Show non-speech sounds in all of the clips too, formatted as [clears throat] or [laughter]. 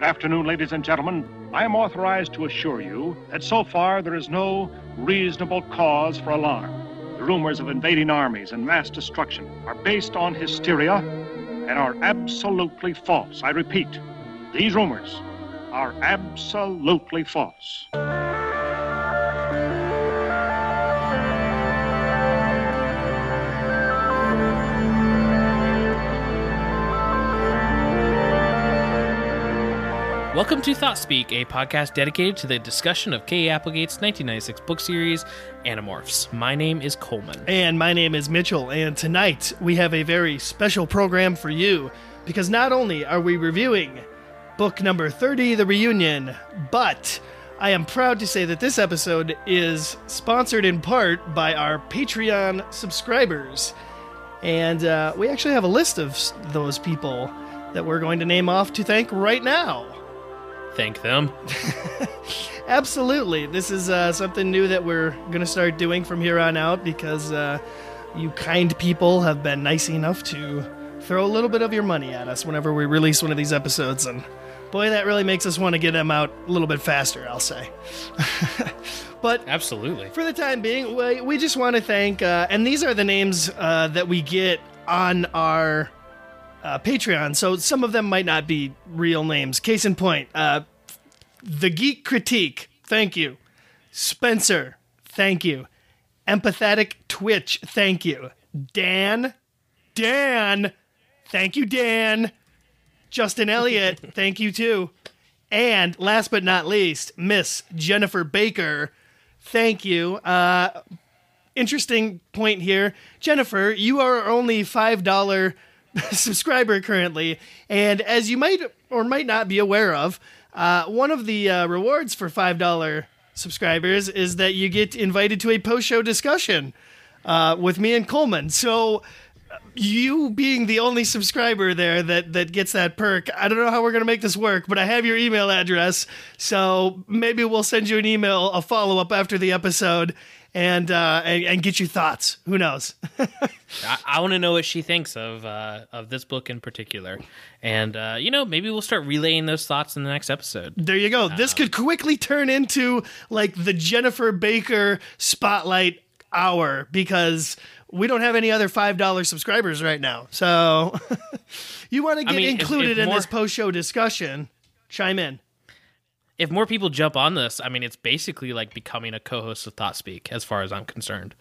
Good afternoon, ladies and gentlemen. I am authorized to assure you that so far there is no reasonable cause for alarm. The rumors of invading armies and mass destruction are based on hysteria and are absolutely false. I repeat, these rumors are absolutely false. Welcome to Thought Speak, a podcast dedicated to the discussion of K. Applegate's 1996 book series, Animorphs. My name is Coleman. And my name is Mitchell, and tonight we have a very special program for you because not only are we reviewing book number 30, The Reunion, but I am proud to say that this episode is sponsored in part by our Patreon subscribers. And uh, we actually have a list of those people that we're going to name off to thank right now. Thank them. [laughs] Absolutely. This is uh, something new that we're going to start doing from here on out because uh, you kind people have been nice enough to throw a little bit of your money at us whenever we release one of these episodes. And boy, that really makes us want to get them out a little bit faster, I'll say. [laughs] but Absolutely. for the time being, we, we just want to thank, uh, and these are the names uh, that we get on our uh, Patreon. So some of them might not be real names. Case in point, uh, The Geek Critique, thank you. Spencer, thank you. Empathetic Twitch, thank you. Dan, Dan, thank you, Dan. Justin Elliott, [laughs] thank you too. And last but not least, Miss Jennifer Baker, thank you. Uh, interesting point here. Jennifer, you are only $5 [laughs] subscriber currently. And as you might or might not be aware of, uh, one of the uh, rewards for $5 subscribers is that you get invited to a post show discussion uh, with me and Coleman. So, you being the only subscriber there that that gets that perk i don't know how we're to make this work but i have your email address so maybe we'll send you an email a follow-up after the episode and uh and, and get your thoughts. Who knows? I, I want to know what she thinks of uh, of this book in particular, and uh, you know maybe we'll start relaying those thoughts in the next episode. there you go. This could quickly turn into like the jennifer baker spotlight hour because we don't have any other five dollar subscribers right now. So [laughs] you want to get mean, if- included if in more- this post-show discussion chime in If more people jump on this, I mean it's basically like becoming a co-host of Thought Speak, as far as I'm concerned.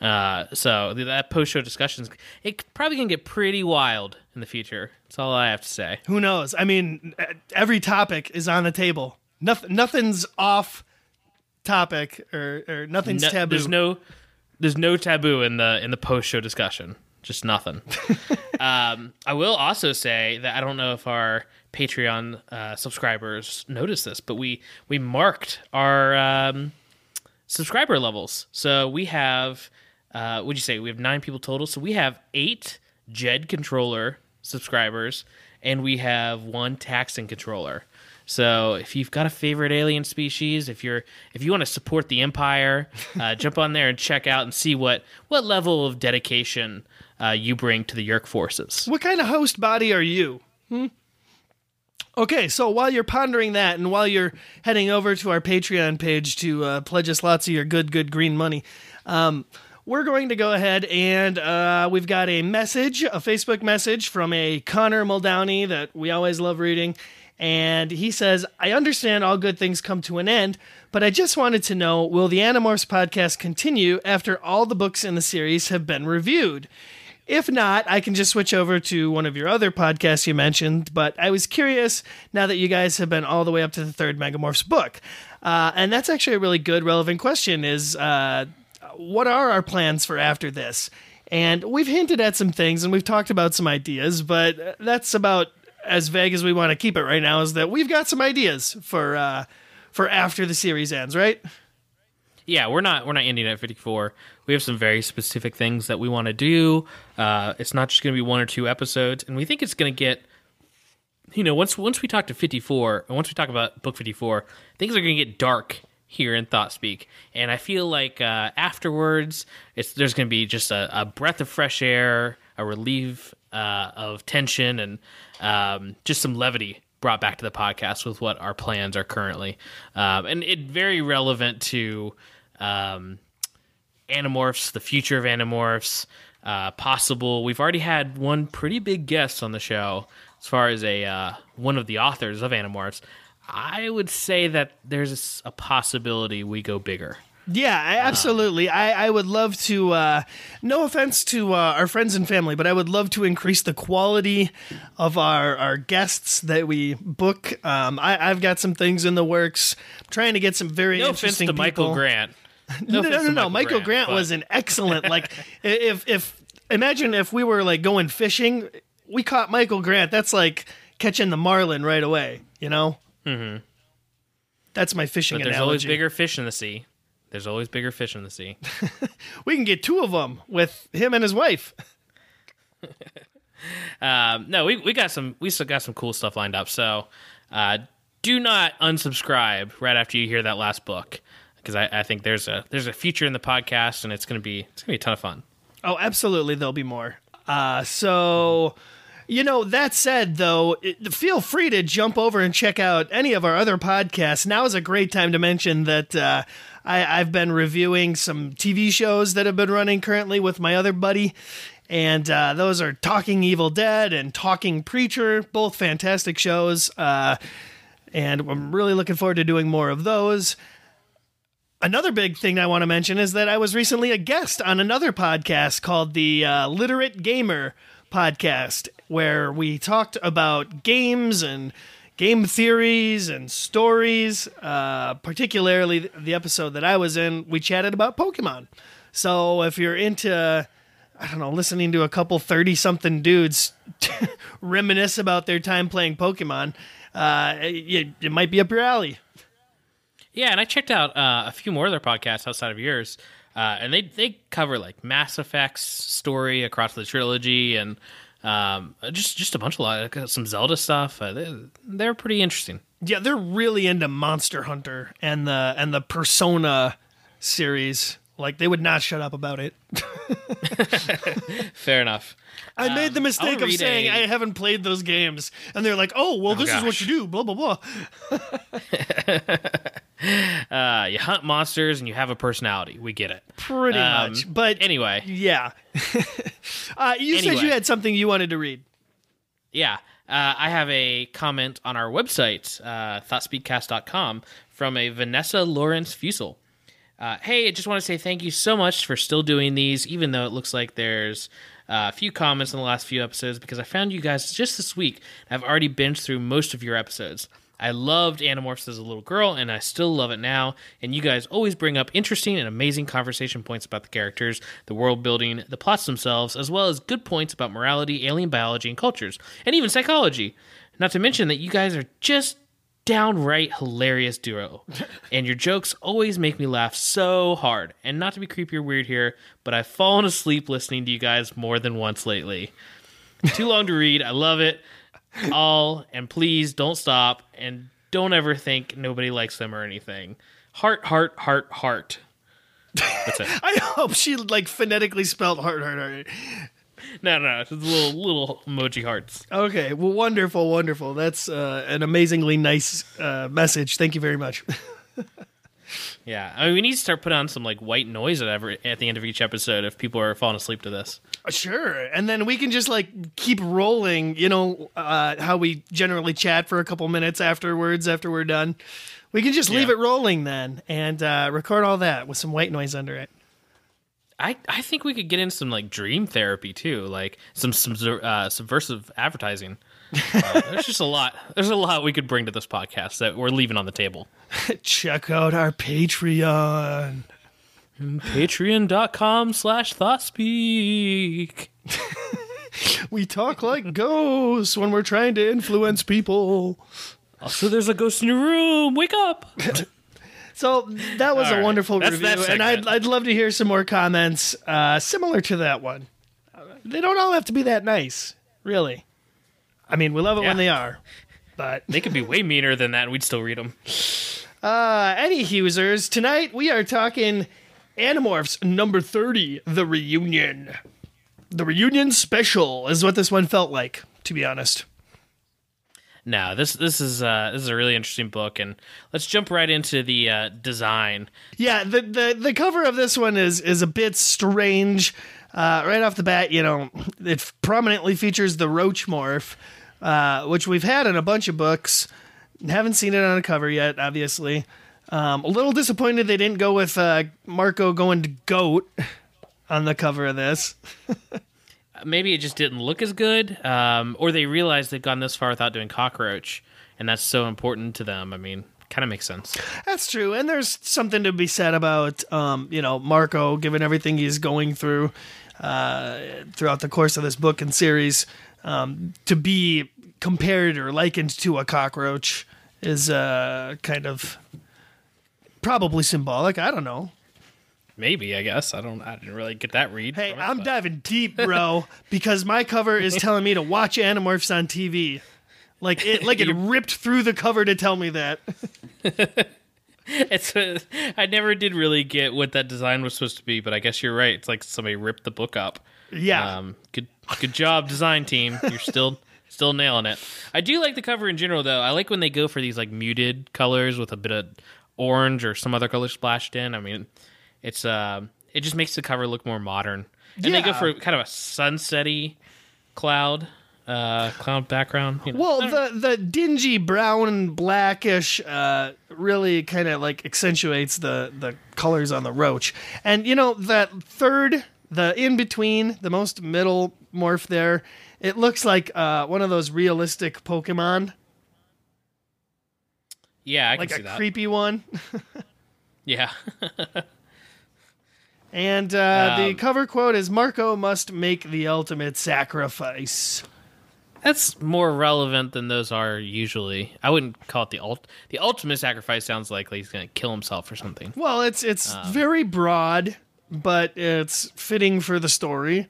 Uh, so that post-show discussions, it probably can get pretty wild in the future. That's all I have to say. Who knows? I mean, every topic is on the table. Nothing, nothing's off topic or, or nothing's No- taboo. There's no there's no taboo in the in the post show discussion. Just nothing. [laughs] um, I will also say that I don't know if our Patreon uh, subscribers noticed this, but we we marked our um, subscriber levels. So we have uh, would you say we have nine people total? So we have eight Gedd controller subscribers, and we have one Taxxon controller. So if you've got a favorite alien species, if you're if you want to support the Empire, uh, [laughs] jump on there and check out and see what what level of dedication uh, you bring to the Yeerk forces. what kind of host body are you? Hmm? Okay, so while you're pondering that, and while you're heading over to our Patreon page to uh, pledge us lots of your good, good green money, um, we're going to go ahead and uh, we've got a message, a Facebook message from a Connor Muldowney that we always love reading. And he says, I understand all good things come to an end, but I just wanted to know will the Animorphs podcast continue after all the books in the series have been reviewed? If not, I can just switch over to one of your other podcasts you mentioned. But I was curious now that you guys have been all the way up to the third Megamorphs book. Uh, and that's actually a really good, relevant question is uh, what are our plans for after this? And we've hinted at some things and we've talked about some ideas, but that's about as vague as we want to keep it right now is that we've got some ideas for uh, for after the series ends, right? Yeah, we're not we're not ending at 54. We have some very specific things that we want to do. Uh, it's not just going to be one or two episodes, and we think it's going to get. You know, once once we talk to 54, and once we talk about book 54, things are going to get dark here in Thought Speak, and I feel like uh, afterwards, it's there's going to be just a, a breath of fresh air, a relief uh, of tension, and um, just some levity brought back to the podcast with what our plans are currently, um, and it very relevant to um, Animorphs, the future of Animorphs, uh, possible. We've already had one pretty big guest on the show as far as a uh, one of the authors of Animorphs. I would say that there's a possibility we go bigger. Yeah, I- absolutely. I, I would love to. Uh, no offense to uh, our friends and family, but I would love to increase the quality of our, our guests that we book. Um, I, I've got some things in the works. I'm trying to get some very No offense interesting to Michael people. Grant. No, no, no, no. Michael Grant, but- was an excellent. Like, if if imagine if we were like going fishing, we caught Michael Grant. That's like catching the marlin right away. You know. Mm-hmm. That's my fishing But there's analogy. always bigger fish in the sea. There's always bigger fish in the sea. [laughs] We can get two of them with him and his wife. [laughs] Um, no, we we got some we still got some cool stuff lined up. So uh, do not unsubscribe right after you hear that last book because I, I think there's a there's a future in the podcast and it's gonna be it's gonna be a ton of fun. Oh, absolutely. There'll be more. Uh, so, you know, that said, though, it, feel free to jump over and check out any of our other podcasts. Now is a great time to mention that uh, I, I've been reviewing some TV shows that have been running currently with my other buddy. And uh, those are Talking Evil Dead and Talking Preacher, both fantastic shows. Uh, and I'm really looking forward to doing more of those. Another big thing I want to mention is that I was recently a guest on another podcast called the uh, Literate Gamer podcast, where we talked about games and game theories and stories. Uh, particularly the episode that I was in, we chatted about Pokemon. So if you're into, I don't know, listening to a couple 30 something dudes [laughs] reminisce about their time playing Pokemon, uh, it, it might be up your alley. Yeah, and I checked out uh, a few more of their podcasts outside of yours, uh, and they they cover like Mass Effect's story across the trilogy and um, just just a bunch of lot like, some Zelda stuff. Uh, they, they're pretty interesting. Yeah, they're really into Monster Hunter and the and the Persona series. Like they would not shut up about it. [laughs] Fair enough. I made the mistake of saying I haven't played those games, and they're like, "Oh, well, this is what you do." Blah blah blah. [laughs] [laughs] Uh, you hunt monsters and you have a personality. We get it. Pretty Um, much. But Anyway, yeah. [laughs] uh, you said you had something you wanted to read. yeah, uh, I have a comment on our website, uh, thoughtspeedcast.com, from a Vanessa Lawrence Fusel. Uh, hey, I just want to say thank you so much for still doing these, even though it looks like there's uh, a few comments in the last few episodes, because I found you guys just this week. I've already binged through most of your episodes. I loved Animorphs as a little girl, and I still love it now. And you guys always bring up interesting and amazing conversation points about the characters, the world building, the plots themselves, as well as good points about morality, alien biology, and cultures, and even psychology. Not to mention that you guys are just downright hilarious duo. [laughs] and your jokes always make me laugh so hard. And not to be creepy or weird here, but I've fallen asleep listening to you guys more than once lately. Too long to read. I love it all. And please don't stop. And don't ever think nobody likes them or anything. Heart, heart, heart, heart. That's it. [laughs] I hope she like phonetically spelled heart, heart, heart. No, no, no. It's little, little emoji hearts. Okay, well, wonderful, wonderful. That's uh, an amazingly nice uh, message. Thank you very much. [laughs] Yeah. I mean, we need to start putting on some like white noise at, every, at the end of each episode if people are falling asleep to this. Sure, and then we can just like keep rolling. You know uh, how we generally chat for a couple minutes afterwards after we're done. We can just leave Yeah. it rolling then and uh, record all that with some white noise under it. I, I think we could get in some like dream therapy too, like some some uh, subversive advertising. Uh, there's just a lot. There's a lot we could bring to this podcast that we're leaving on the table. [laughs] Check out our Patreon. Patreon.com slash ThoughtSpeak. [laughs] We talk like ghosts when we're trying to influence people. Also, there's a ghost in your room. Wake up. [laughs] So that was All a right. wonderful That's review, and I'd. I'd love to hear some more comments uh, similar to that one. They don't all have to be that nice, really. I mean, we love it when they are, but They could be way meaner than that, and we'd still read them. uh, any users tonight we are talking Animorphs number thirty, the reunion. The reunion special is what this one felt like, to be honest. No, this this is uh, this is a really interesting book, and let's jump right into the uh, design. Yeah, the, the the cover of this one is is a bit strange. Uh, right off the bat, you know, it prominently features the roach morph, uh, which we've had in a bunch of books. Haven't seen it on a cover yet, obviously. Um, a little disappointed they didn't go with uh, Marco going to goat on the cover of this. [laughs] Maybe it just didn't look as good, um, or they realized they'd gone this far without doing cockroach, and that's so important to them. I mean, kind of makes sense. That's true, and there's something to be said about um, you know Marco, given everything he's going through uh, throughout the course of this book and series, um, to be compared or likened to a cockroach is uh, kind of probably symbolic. I don't know. Maybe I guess I don't. I didn't really get that read. Hey, it, I'm but- diving deep, bro, [laughs] because my cover is telling me to watch Animorphs on TV. Like it, like it ripped through the cover to tell me that. [laughs] It's a, I never did really get what that design was supposed to be, but I guess you're right. It's like somebody ripped the book up. Yeah, Um, good good job, design team. You're still [laughs] still nailing it. I do like the cover in general, though. I like when they go for these like muted colors with a bit of orange or some other color splashed in. I mean, it's uh, it just makes the cover look more modern. And they go for kind of a sunsetty cloud uh cloud background. You know? Well, the the dingy brown and blackish uh, really kind of like accentuates the the colors on the roach. And you know that third, the in between, the most middle morph there, it looks like uh, one of those realistic Pokemon, yeah, I can like a that. creepy one. [laughs] yeah. [laughs] And uh, the Um, cover quote is Marco must make the ultimate sacrifice. That's more relevant than those are usually. I wouldn't call it the ult. The ultimate sacrifice sounds like he's going to kill himself or something. Well, it's it's Um, very broad, but it's fitting for the story.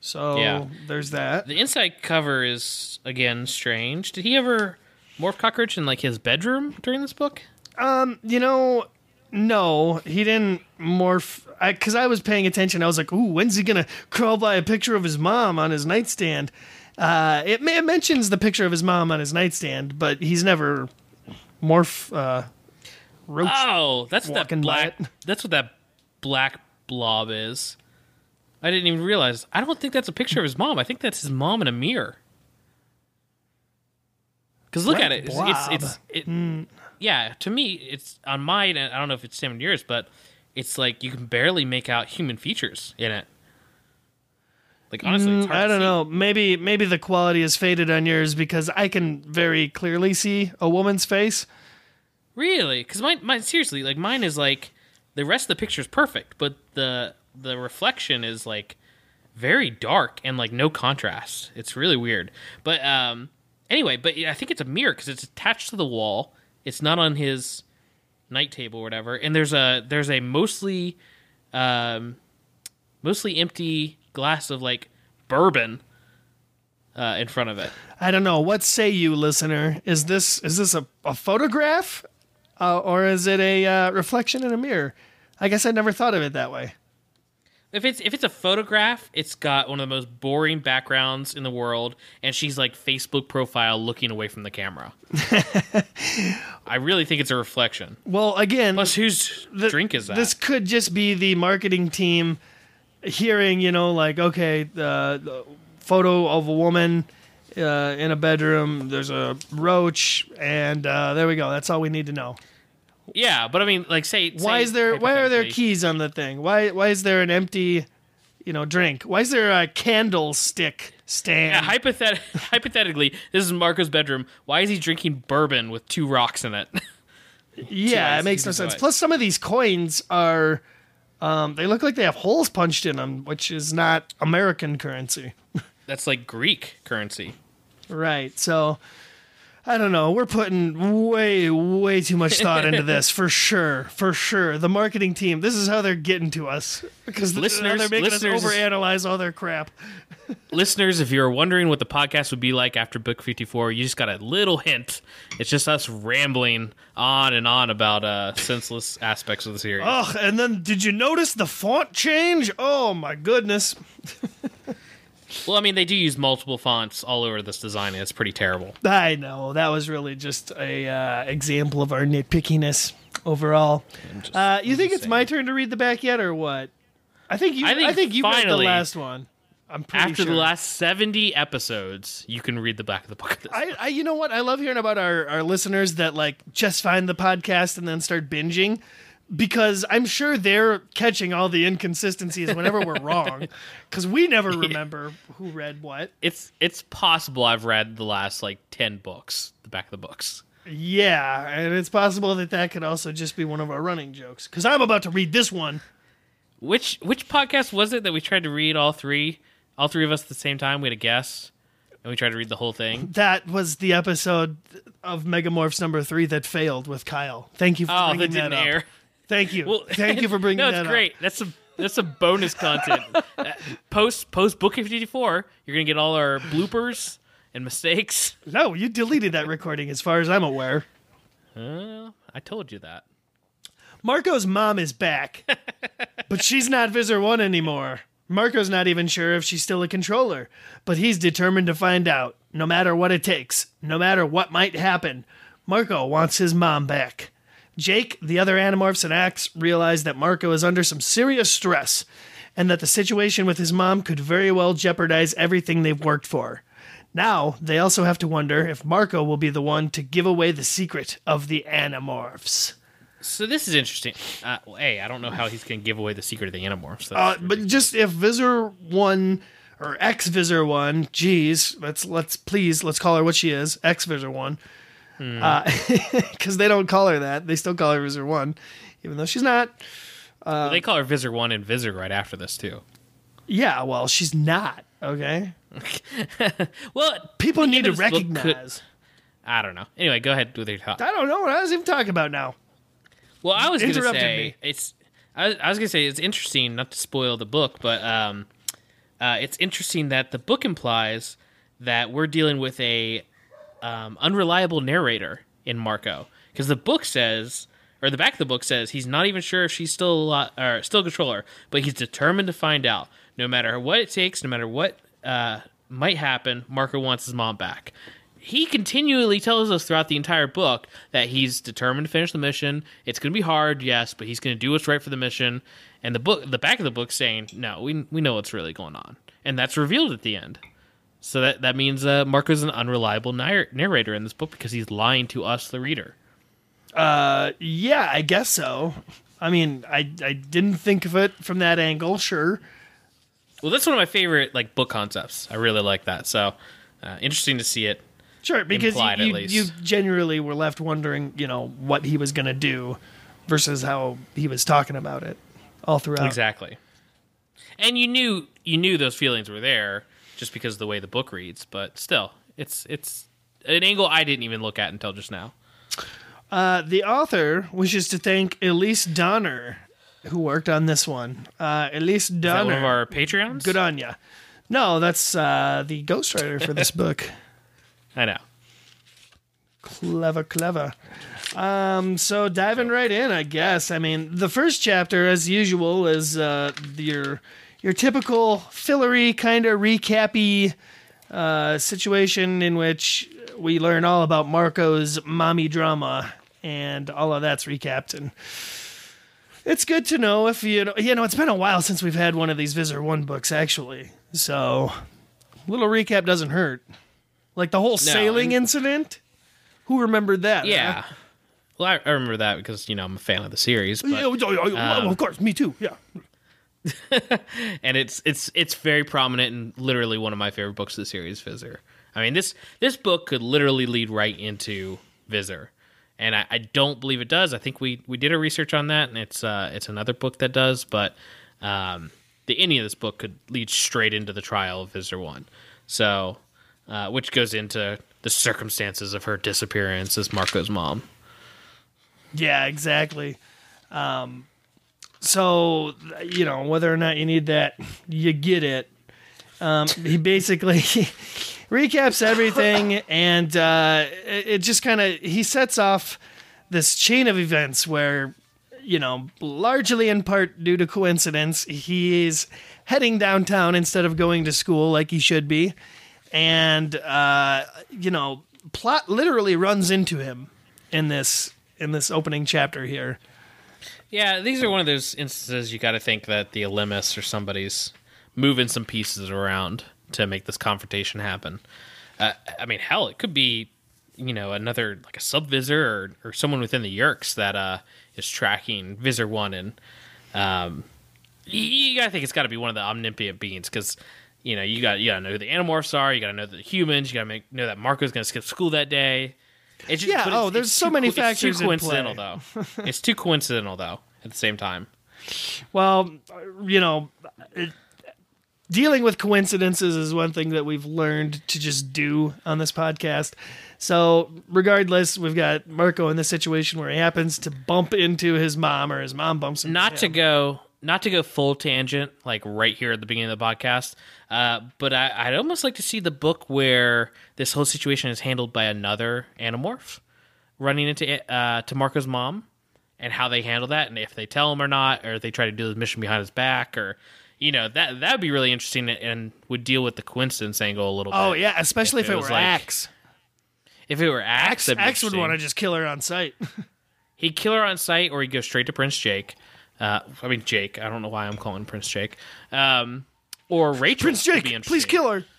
So Yeah. there's that. The inside cover is again strange. Did he ever morph cockroach in like his bedroom during this book? Um, you know, no, he didn't morph. I Because I, was paying attention. I was like, ooh, when's he going to crawl by a picture of his mom on his nightstand? Uh, it, it mentions the picture of his mom on his nightstand, but he's never morph uh, roach. Oh, that's that black. [laughs] That's what that black blob is. I didn't even realize. I don't think that's a picture of his mom. I think that's his mom in a mirror. Because look at it. Blob. it's, it's it, yeah. To me, it's on mine. and I don't know if it's same in yours, but it's like you can barely make out human features in it. Like honestly, it's hard Mm, I don't know. Maybe maybe the quality is faded on yours because I can very clearly see a woman's face. Really? Because mine, mine, seriously, like mine is like the rest of the picture is perfect, but the the reflection is like very dark and like no contrast. It's really weird. But um, anyway, but I think it's a mirror because it's attached to the wall. It's not on his night table or whatever. And there's a there's a mostly um, mostly empty glass of like bourbon uh, in front of it. I don't know. What say you, listener? Is this is this a, a photograph, uh, or is it a uh, reflection in a mirror? I guess I never thought of it that way. If it's if it's a photograph, it's got one of the most boring backgrounds in the world, and she's like Facebook profile looking away from the camera. [laughs] I really think it's a reflection. Well, again, Plus, whose the- drink is that? This could just be the marketing team hearing, you know, like okay, the, the photo of a woman uh, in a bedroom. There's a roach, and uh, there we go. That's all we need to know. Yeah, but I mean, like, say Why say is there? Why are there keys on the thing? Why Why is there an empty, you know, drink? Why is there a candlestick stand? Yeah, hypothet- [laughs] hypothetically, this is Marco's bedroom. Why is he drinking bourbon with two rocks in it? [laughs] yeah, it makes no sense. Plus, some of these coins are. Um, they look like they have holes punched in them, which is not American currency. [laughs] That's like Greek currency. Right. So I don't know. We're putting way, way too much thought into this for [laughs] sure. For sure. The marketing team, this is how they're getting to us. Because Listeners- they're making listeners- us overanalyze all their crap. [laughs] Listeners, if you're wondering what the podcast would be like after book 54, you just got a little hint. It's just us rambling on and on about uh, senseless aspects of the series. Ugh, and then did you notice the font change? Oh my goodness. [laughs] Well, I mean, they do use multiple fonts all over this design, and it's pretty terrible. I know that was really just a uh, example of our nitpickiness overall. just- Uh, you I'm think just it's my turn to read the back yet, or what? I think you. I I think, think you read the last one. I'm pretty After sure. the last 70 episodes, you can read the back of the book. Of this. I, I, you know what? I love hearing about our, our listeners that like just find the podcast and then start binging because I'm sure they're catching all the inconsistencies whenever we're wrong [laughs] because we never remember who read what. it's it's possible I've read the last like 10 books, the back of the books. Yeah, and it's possible that that could also just be one of our running jokes because I'm about to read this one. Which which podcast was it that we tried to read all three, all three of us at the same time? We had a guess, and we tried to read the whole thing. That was the episode of Megamorphs number three that failed with Kyle. Thank you for Oh, bringing that didn't up. air. Thank you. Well, Thank you for bringing [laughs] no, that up. great. That's some that's some bonus content. [laughs] Uh, post post book fifty four, you're gonna get all our bloopers and mistakes. No, you deleted that recording as far as I'm aware. Uh, I told you that. Marco's mom is back, [laughs] but she's not Visser 1 anymore. Marco's not even sure if she's still a controller, but he's determined to find out, no matter what it takes, no matter what might happen. Marco wants his mom back. Jake, the other Animorphs, and Ax realize that Marco is under some serious stress and that the situation with his mom could very well jeopardize everything they've worked for. Now, they also have to wonder if Marco will be the one to give away the secret of the Animorphs. So this is interesting. Uh, well, a, I don't know how he's gonna give away the secret of the Animorphs. Uh, but just if Visser one or ex Visser one, geez, let's let's please let's call her what she is, ex Visser one, [laughs] because they don't call her that. They still call her Visser one, even though she's not. Well, they call her Visser One and Visser right after this too. Yeah, well, she's not. Okay, [laughs] Well, people need to book could- recognize. I don't know. Anyway, go ahead with your talk. I don't know what I was even talking about now. Well, I was going to say me. it's. I was, I was going to say it's interesting, not to spoil the book, but um, uh, it's interesting that the book implies that we're dealing with a um, unreliable narrator in Marco, because the book says, or the back of the book says, he's not even sure if she's still a lot, or still controller, but he's determined to find out. No matter what it takes, no matter what uh, might happen, Marco wants his mom back he continually tells us throughout the entire book that he's determined to finish the mission. It's going to be hard, yes, but he's going to do what's right for the mission. And the book, the back of the book, saying, "No, we we know what's really going on," and that's revealed at the end. So that that means uh, Marco's an unreliable narr- narrator in this book because he's lying to us, the reader. Uh, yeah, I guess so. I mean, I I didn't think of it from that angle. Sure. Well, that's one of my favorite like book concepts. I really like that. So uh, interesting to see it. Sure, because you, Implied, at you, least. you genuinely were left wondering, you know, what he was going to do versus how he was talking about it all throughout. Exactly. And you knew you knew those feelings were there just because of the way the book reads, but still, it's it's an angle I didn't even look at until just now. Uh, the author wishes to thank Elise Donner, who worked on this one. Uh, Elise Is that one of our Patreons? good on ya. No, that's uh, the ghostwriter for this book. [laughs] I know. clever, clever. Um, so diving right in, I guess. I mean, the first chapter, as usual, is uh, your your typical fillery kind of recappy uh, situation in which we learn all about Marco's mommy drama, and all of that's recapped. And it's good to know if you know. You know, it's been a while since we've had one of these Visser One books, actually. So, little recap doesn't hurt. Like the whole sailing and- incident. Who remembered that? Yeah. Well, I, I remember that because you know I'm a fan of the series, Yeah, but, oh, oh, oh, of course, me too. Yeah. [laughs] and it's it's it's very prominent and literally one of my favorite books of the series, Visser. I mean this this book could literally lead right into Visser, and I, I don't believe it does. I think we we did a research on that, and it's uh it's another book that does, but um the ending of this book could lead straight into the trial of Visser One, so uh, which goes into the circumstances of her disappearance as Marco's mom. Yeah, exactly. Um, so you know whether or not you need that, you get it. Um, he basically [laughs] recaps everything, and uh, it, just kind of he sets off this chain of events where you know, largely in part due to coincidence, he's heading downtown instead of going to school like he should be. And, uh, you know, plot literally runs into him in this in this opening chapter here. Yeah, these are one of those instances you got to think that the Ellimist or somebody's moving some pieces around to make this confrontation happen. Uh, I mean, hell, it could be you know another like a sub Visser or, or someone within the Yeerks that uh, is tracking Visser One, and um, you, you gotta think it's got to be one of the omnipotent beings because you know you got you gotta know who the Animorphs are, you gotta know the humans, you gotta make know that Marco's gonna skip school that day. It's just, Yeah, oh, it's- there's it's so too many co- it's factors too coincidental though. it's too coincidental though. At the same time, Well, you know, it, dealing with coincidences is one thing that we've learned to just do on this podcast. So, regardless, we've got Marco in this situation where he happens to bump into his mom, or his mom bumps into not to go not to go full tangent like right here at the beginning of the podcast uh, but I, i'd almost like to see the book where this whole situation is handled by another animorph running into uh, to marco's mom and how they handle that and if they tell him or not or if they try to do the mission behind his back or you know that that would be really interesting and would deal with the coincidence angle a little bit. Oh bit yeah, especially If if, it it, was were like- Ax. if it were ax, Ax, Ax would want to just kill her on sight. [laughs] He'd kill her on sight, or he'd go straight to Prince Jake. Uh, I mean Jake. I don't know why I'm calling Prince Jake. Um, or Rachel. Prince would be Jake, please kill her. [laughs]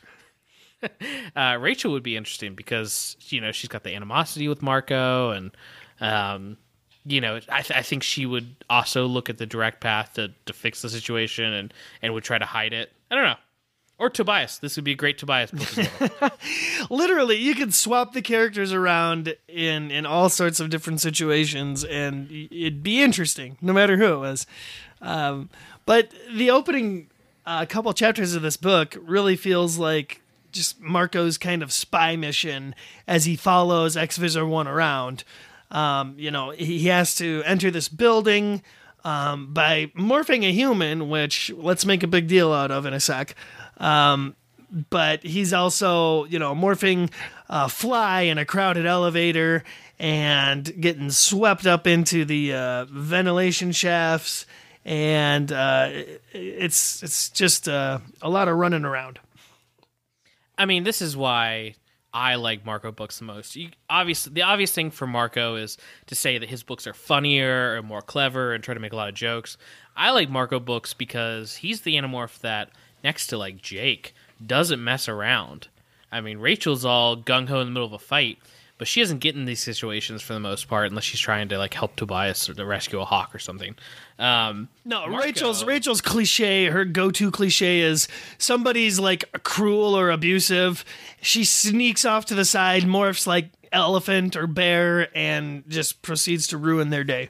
Uh, Rachel would be interesting because you know she's got the animosity with Marco, and um, you know I, th- I think she would also look at the direct path to, to fix the situation and and would try to hide it. I don't know. Or Tobias. This would be a great Tobias book well. [laughs] Literally, you could swap the characters around in in all sorts of different situations, and it'd be interesting, no matter who it was. Um, but the opening uh, couple chapters of this book really feels like just Marco's kind of spy mission as he follows X Visser One around. Um, you know, he he has to enter this building um, by morphing a human, which let's make a big deal out of in a sec. Um, but he's also, you know, morphing a fly in a crowded elevator and getting swept up into the uh, ventilation shafts, and uh, it's it's just uh, a lot of running around. I mean, this is why I like Marco books the most. You, obvious, the obvious thing for Marco is to say that his books are funnier and more clever and try to make a lot of jokes. I like Marco books because he's the animorph that, next to like Jake, doesn't mess around. I mean, Rachel's all gung ho in the middle of a fight, but she doesn't get in these situations for the most part unless she's trying to like help Tobias or to rescue a hawk or something. Um, No, Marco- Rachel's Rachel's cliche, her go-to cliche is somebody's like cruel or abusive. She sneaks off to the side, morphs like elephant or bear, and just proceeds to ruin their day.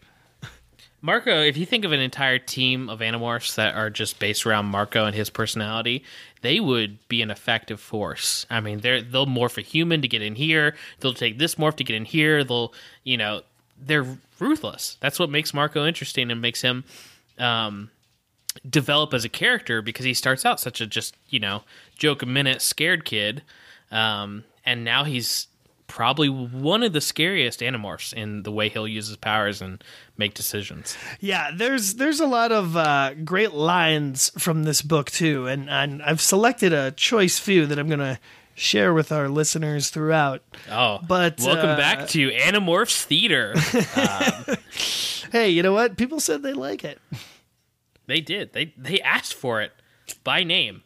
Marco, if you think of an entire team of Animorphs that are just based around Marco and his personality, they would be an effective force. I mean, they're they'll morph a human to get in here. They'll take this morph to get in here. They'll, you know, they're ruthless. That's what makes Marco interesting and makes him um, develop as a character because he starts out such a just you know joke a minute scared kid, um, and now he's probably one of the scariest animorphs in the way he'll use his powers and make decisions. Yeah, there's there's a lot of uh, great lines from this book too, and, and I've selected a choice few that I'm gonna share with our listeners throughout. Oh, But, welcome uh, back to Animorphs Theater. [laughs] Hey, you know what? People said they like it. they did. They they asked for it by name.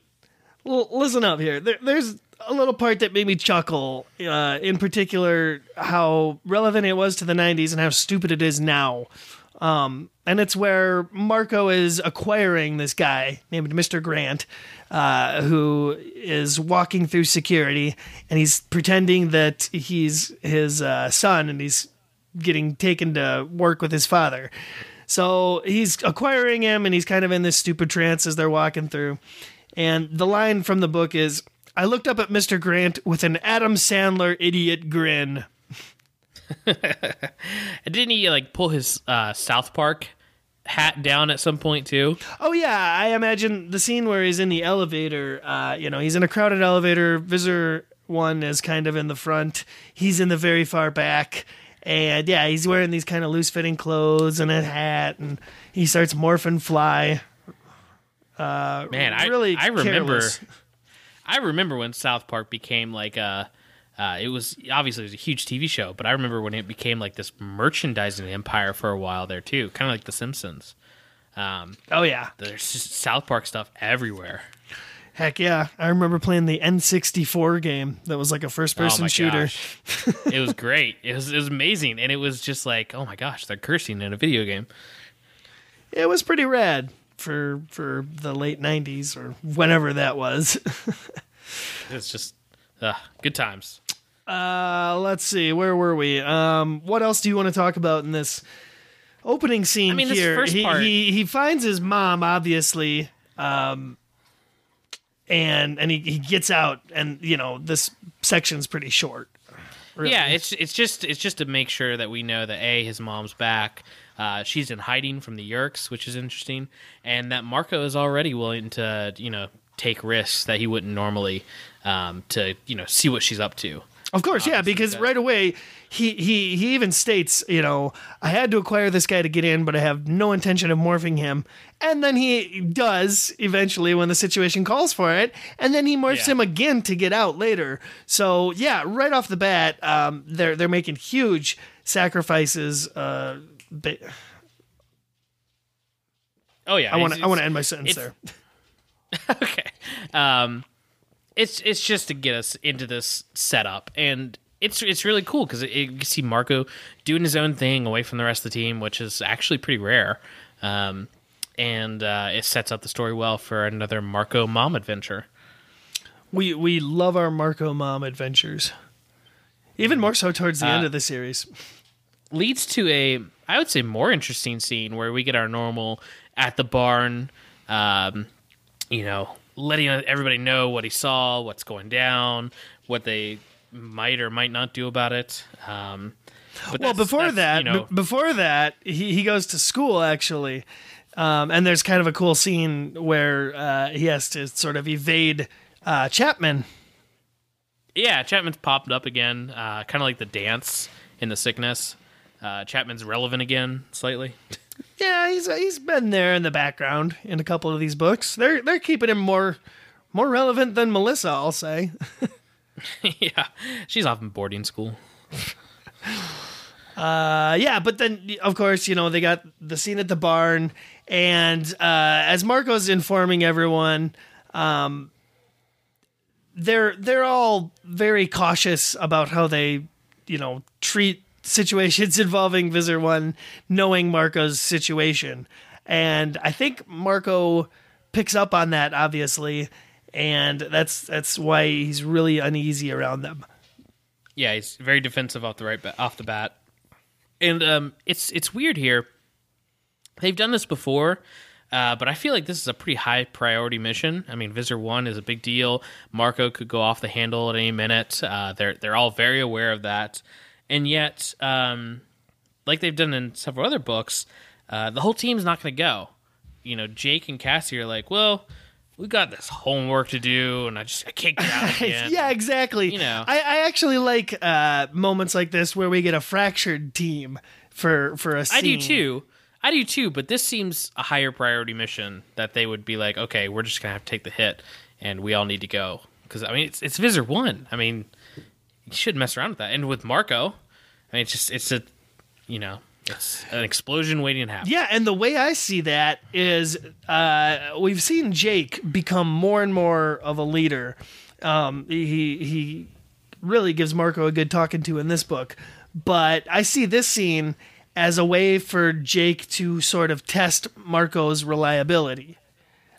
Well, listen up here. There, there's a little part that made me chuckle. Uh, in particular, how relevant it was to the '90s and how stupid it is now. Um, and it's where Marco is acquiring this guy named Mr. Grant, uh, who is walking through security, and he's pretending that he's his uh, son, and he's getting taken to work with his father. So he's acquiring him, and he's kind of in this stupid trance as they're walking through. And the line from the book is I looked up at Mr. Grant with an Adam Sandler idiot grin. [laughs] Didn't he like pull his uh, South Park hat down at some point too? Oh, yeah, I imagine the scene where he's in the elevator. Uh, you know, he's in a crowded elevator. Visser one is kind of in the front, he's in the very far back. And yeah, he's wearing these kind of loose fitting clothes and a hat, and he starts morphing fly. Man, I really I remember careless. I remember when South Park became like a uh, it was obviously it was a huge TV show, but I remember when it became like this merchandising empire for a while there too, kind of like The Simpsons. Um, Oh yeah, there's just South Park stuff everywhere. heck yeah! I remember playing the N64 game that was like a first Oh shooter. it was great. It was it was amazing, and it was just like, oh my gosh, they're cursing in a video game. It was pretty rad for for the late '90s or whenever that was. [laughs] It's just uh, good times. Uh, let's see, where were we? Um, what else do you want to talk about in this opening scene I mean, this here? first he, part- he he finds his mom, obviously, um, and and he, he gets out, and you know this section's pretty short. really. Yeah, it's it's just it's just to make sure that we know that a his mom's back. Uh, she's in hiding from the Yeerks, which is interesting, and that Marco is already willing to you know take risks that he wouldn't normally um, to you know see what she's up to. Of course, yeah, because that- right away he he he even states, you know, I had to acquire this guy to get in, but I have no intention of morphing him. And then he does eventually when the situation calls for it, and then he morphs Yeah. him again to get out later. So yeah, right off the bat, um, they're they're making huge sacrifices. Uh, ba- Oh yeah, I want to I want to end my sentence there. [laughs] okay. Um, it's it's just to get us into this setup, and it's it's really cool because you see Marco doing his own thing away from the rest of the team, which is actually pretty rare. Um, and uh, it sets up the story well for another Marco mom adventure. We we love our Marco Mom adventures, even more so towards the Uh, end of the series. leads to a I would say more interesting scene where we get our normal at the barn, um, you know, letting everybody know what he saw, what's going down, what they might or might not do about it. Um, Well, before that, you know, b- before that, he, he goes to school actually, um, and there's kind of a cool scene where uh, he has to sort of evade uh, Chapman. yeah, Chapman's popped up again, uh, kind of like the dance in the sickness. Uh, Chapman's relevant again slightly. [laughs] Yeah, he's he's been there in the background in a couple of these books. They're they're keeping him more more relevant than Melissa, I'll say. [laughs] yeah, she's off in boarding school. [laughs] Uh, yeah, but then of course you know they got the scene at the barn, and uh, as Marco's informing everyone, um, they're they're all very cautious about how they you know treat situations [laughs] involving Visser One, knowing Marco's situation, and I think Marco picks up on that obviously, and that's that's why he's really uneasy around them. Yeah, he's very defensive off the right off the bat, and um, it's it's weird here. They've done this before, uh, but I feel like this is a pretty high priority mission. I mean, Visser One is a big deal. Marco could go off the handle at any minute. Uh, they're they're all very aware of that, and yet, um, like they've done in several other books, uh, the whole team's not going to go. You know, Jake and Cassie are like, well. We got this homework to do, and I just I can't get out [laughs] again. yeah, exactly. You know. I, I actually like uh, moments like this where we get a fractured team for for a scene. I do too. I do too, but this seems a higher priority mission that they would be like, okay, we're just gonna have to take the hit, and we all need to go because I mean it's it's Visser one. I mean, you shouldn't mess around with that. And with Marco, I mean it's just it's a you know it's an explosion waiting to happen. Yeah, and the way I see that is uh, we've seen Jake become more and more of a leader. Um, he he really gives Marco a good talking to in this book, but I see this scene as a way for Jake to sort of test Marco's reliability.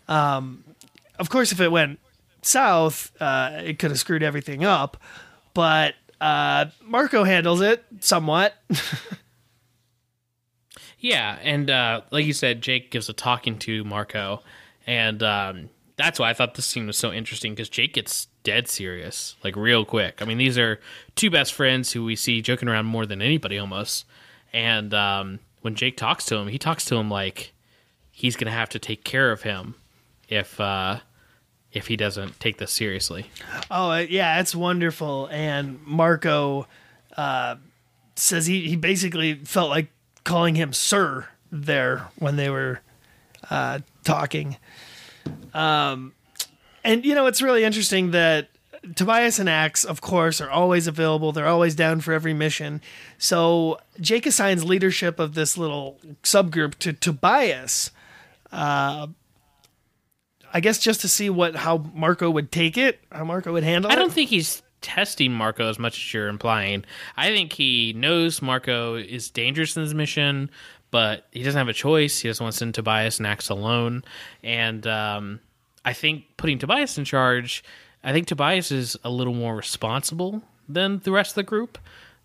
Um, of course, if it went south, uh, it could have screwed everything up, but uh, Marco handles it somewhat. [laughs] Yeah, and uh, like you said, Jake gives a talking to Marco, and um, that's why I thought this scene was so interesting because Jake gets dead serious, like real quick. I mean, these are two best friends who we see joking around more than anybody almost. And um, when Jake talks to him, he talks to him like he's gonna have to take care of him if uh, if he doesn't take this seriously. Oh uh, yeah, it's wonderful. And Marco uh, says he, he basically felt like calling him sir there when they were uh, talking. Um, and you know it's really interesting that Tobias and Ax, of course, are always available. They're always down for every mission. So Jake assigns leadership of this little subgroup to Tobias. Uh, I guess just to see what how Marco would take it, how Marco would handle it. I don't think he's testing Marco as much as you're implying. I think he knows Marco is dangerous in his mission, but he doesn't have a choice. He doesn't want to send Tobias and Ax alone. And um, I think putting Tobias in charge, I think Tobias is a little more responsible than the rest of the group.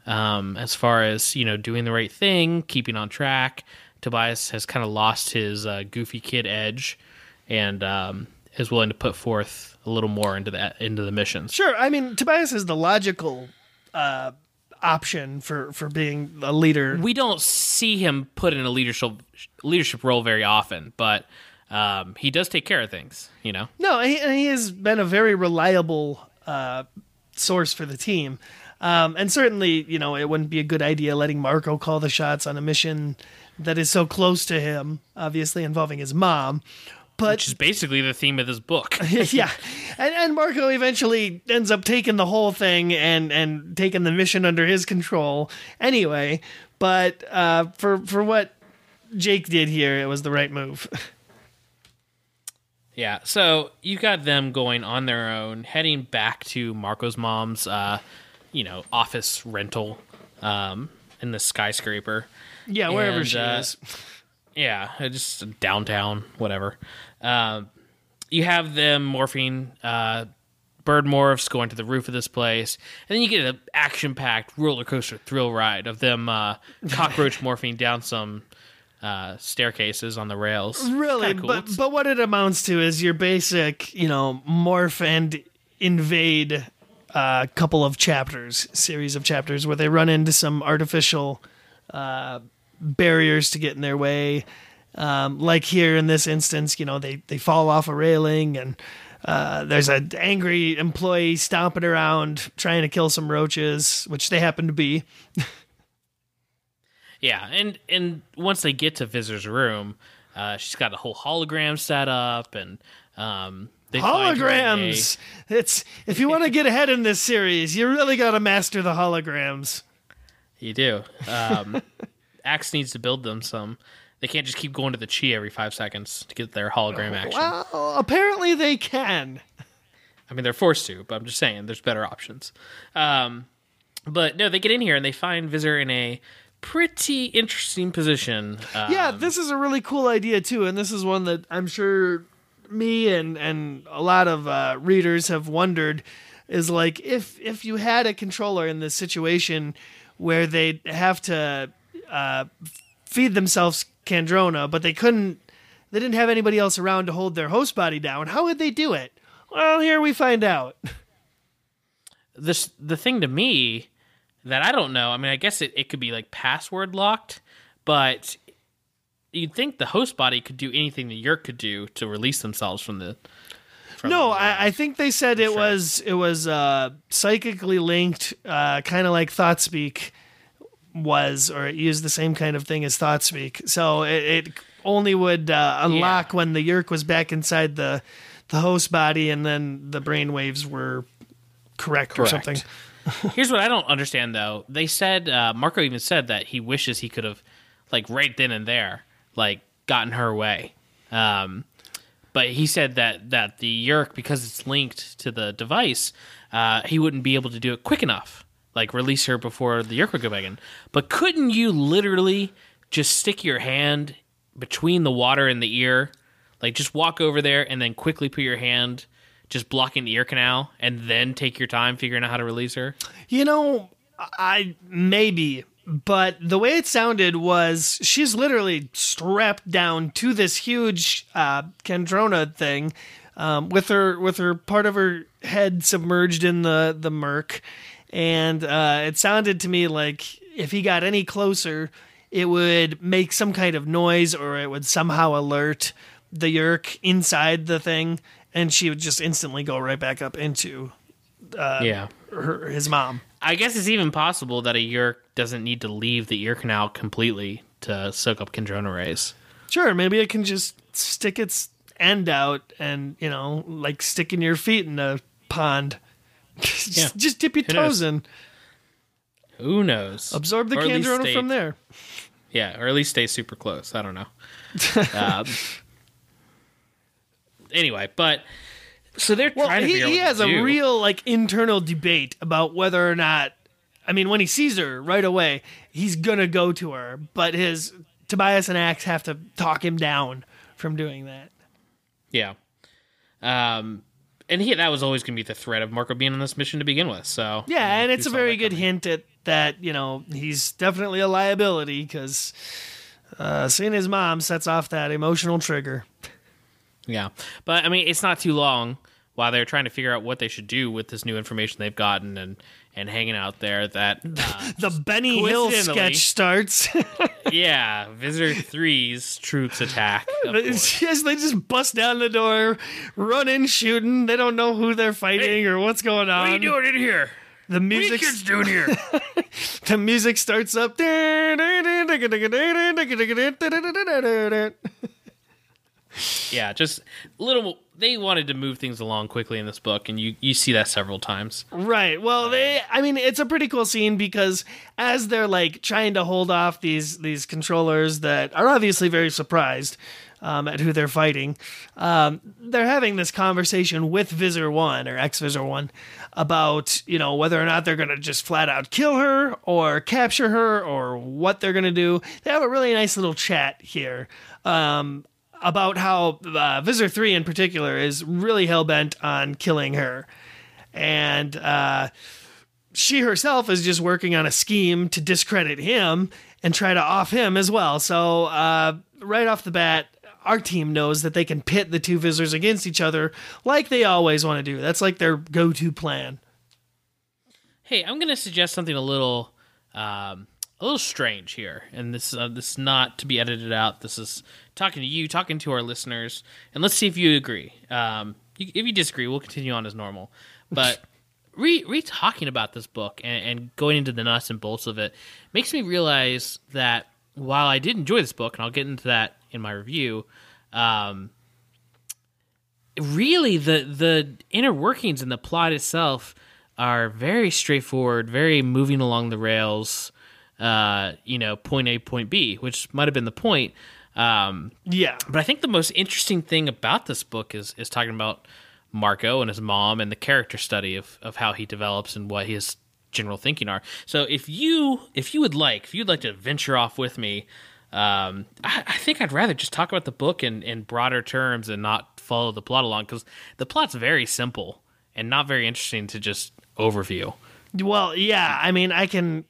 Um, as far as you know, doing the right thing, keeping on track. Tobias has kind of lost his uh, goofy kid edge, and um, is willing to put forth a little more into that into the missions. Sure. I mean, Tobias is the logical uh, option for for being a leader. We don't see him put in a leadership leadership role very often, but um, he does take care of things. You know. No, he, and he has been a very reliable uh, source for the team. Um, and certainly, you know, it wouldn't be a good idea letting Marco call the shots on a mission that is so close to him, obviously involving his mom. But Which is basically the theme of this book. [laughs] yeah, [laughs] and and Marco eventually ends up taking the whole thing and and taking the mission under his control anyway. But uh, for for what Jake did here, it was the right move. [laughs] Yeah, so you got them going on their own, heading back to Marco's mom's, uh, you know, office rental um, in the skyscraper. yeah, wherever And, she uh, is. Yeah, just downtown, whatever. Um, you have them morphing, uh, bird morphs going to the roof of this place, and then you get an action-packed roller coaster thrill ride of them uh, cockroach [laughs] morphing down some uh, staircases on the rails. Really, cool. but but what it amounts to is your basic, you know, morph and invade uh, couple of chapters, series of chapters where they run into some artificial uh, barriers to get in their way. Um, like here in this instance, you know, they they fall off a railing and. Uh, there's an angry employee stomping around trying to kill some roaches, which they happen to be. [laughs] Yeah, and and once they get to Visser's room, uh, she's got a whole hologram set up, and um, they find a- Holograms. It's if you want to get ahead in this series, you really got to master the holograms. You do. Um, [laughs] Ax needs to build them some. They can't just keep going to the Chee every five seconds to get their hologram action. Well, apparently they can. I mean, they're forced to, but I'm just saying there's better options. Um, but no, they get in here and they find Visser in a pretty interesting position. Um, Yeah, this is a really cool idea too, and this is one that I'm sure me and and a lot of uh, readers have wondered is like if if you had a controller in this situation where they have to uh, feed themselves Kandrona, but they couldn't, they didn't have anybody else around to hold their host body down. How would they do it? Well, here we find out. [laughs] this the thing to me that I don't know. I mean, I guess it, it could be like password locked, but you'd think the host body could do anything the Yeerk could do to release themselves from the. From No, the, I, I think they said it was it was uh, psychically linked, uh, kind of like thought ThoughtSpeak was, or it used the same kind of thing as ThoughtSpeak. So it, it only would uh, unlock Yeah. when the Yeerk was back inside the the host body, and then the brain waves were correct, or something. [laughs] Here's what I don't understand though. They said uh, Marco even said that he wishes he could have, like right then and there, like gotten her away. Um, but he said that that the Yeerk, because it's linked to the device, uh, he wouldn't be able to do it quick enough, like release her before the go back in. But couldn't you literally just stick your hand between the water and the ear, like just walk over there and then quickly put your hand just blocking the ear canal and then take your time figuring out how to release her? You know, I maybe, but the way it sounded was she's literally strapped down to this huge uh, Kandrona thing, um, with her with her part of her head submerged in the the murk, and uh, it sounded to me like if he got any closer, it would make some kind of noise or it would somehow alert the Yeerk inside the thing, and she would just instantly go right back up into yeah. her his mom. I guess it's even possible that a Yeerk doesn't need to leave the ear canal completely to soak up Kandrona rays. Sure, maybe it can just stick its end out and, you know, like sticking your feet in a pond. [laughs] just, Yeah. just dip your Who toes knows? in. Who knows? Absorb the Or stay- from there. Yeah, or at least stay super close. I don't know. [laughs] um, anyway, but so they're Well, trying to he, he has a do. real like internal debate about whether or not. I mean, when he sees her right away, he's gonna go to her, but his Tobias and Ax have to talk him down from doing that. Yeah. Um, and he that was always going to be the threat of Marco being on this mission to begin with. So Yeah, and it's a very good coming. hint at that. You know, he's definitely a liability because uh, seeing his mom sets off that emotional trigger. Yeah, but I mean, it's not too long while they're trying to figure out what they should do with this new information they've gotten and and hanging out there. That [laughs] uh, The Benny Hill sketch starts. [laughs] yeah, Visser Three's troops attack. of it's course. just they just bust down the door, run in shooting. They don't know who they're fighting or what's going on. What are you doing in here? The music, doing here? [laughs] the music starts up. yeah, just little. They wanted to move things along quickly in this book, and you you see that several times. Right. Well, they. I mean, it's a pretty cool scene because as they're like trying to hold off these these controllers that are obviously very surprised um, at who they're fighting, um, they're having this conversation with Visser One or X Visser One about you know whether or not they're going to just flat out kill her or capture her or what they're going to do. They have a really nice little chat here. Um, about how uh, Visser 3 in particular is really hell bent on killing her. And uh, she herself is just working on a scheme to discredit him and try to off him as well. So, uh, right off the bat, our team knows that they can pit the two Vissers against each other like they always want to do. That's like their go to plan. Hey, I'm going to suggest something a little, um, a little strange here, and this uh, this is not to be edited out. This is talking to you, talking to our listeners, and let's see if you agree. Um, you- if you disagree, we'll continue on as normal. But [laughs] re re talking about this book and, and going into the nuts and bolts of it makes me realize that while I did enjoy this book, and I'll get into that in my review, um, really the the inner workings and the plot itself are very straightforward, very moving along the rails. Uh, you know, point A, point B, which might have been the point. Um, Yeah. but I think the most interesting thing about this book is is talking about Marco and his mom and the character study of of how he develops and what his general thinking are. So if you if you would like if you'd like to venture off with me, um, I, I think I'd rather just talk about the book in in broader terms and not follow the plot along because the plot's very simple and not very interesting to just overview. Well, yeah. I mean, I can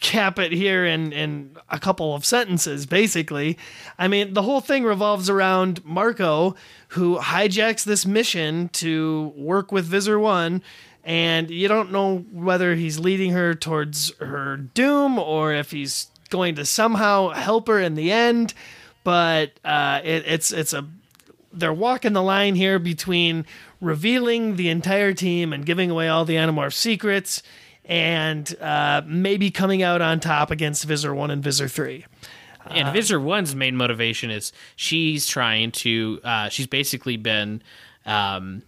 cap it here in in a couple of sentences. Basically, I mean, the whole thing revolves around Marco, who hijacks this mission to work with Visser One, and you don't know whether he's leading her towards her doom or if he's going to somehow help her in the end. But uh, it, it's it's a they're walking the line here between revealing the entire team and giving away all the Animorph secrets and uh, maybe coming out on top against Visser 1 and Visser 3. And Visser One's main motivation is she's trying to. Uh, she's basically been um,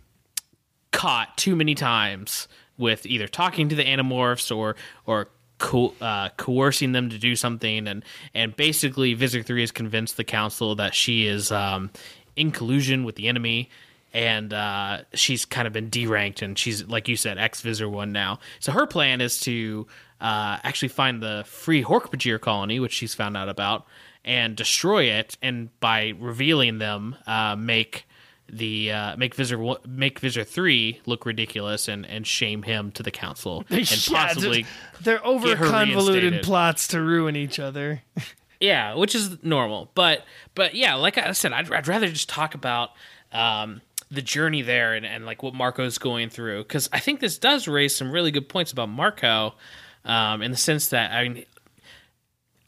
caught too many times with either talking to the Animorphs or or co- uh, coercing them to do something, and and basically Visser Three has convinced the council that she is um, in collusion with the enemy. And uh, she's kind of been deranked, and she's like you said, ex Visser One now. So her plan is to uh, actually find the free Hork-Bajir colony, which she's found out about, and destroy it. And by revealing them, uh, make the uh, make Visser make Visser three look ridiculous and and shame him to the council [laughs] and Yeah, possibly they're over convoluted plots to ruin each other. [laughs] yeah, which is normal. But but yeah, like I said, I'd, I'd rather just talk about um, the journey there and, and like what Marco's going through because I think this does raise some really good points about Marco um, in the sense that I mean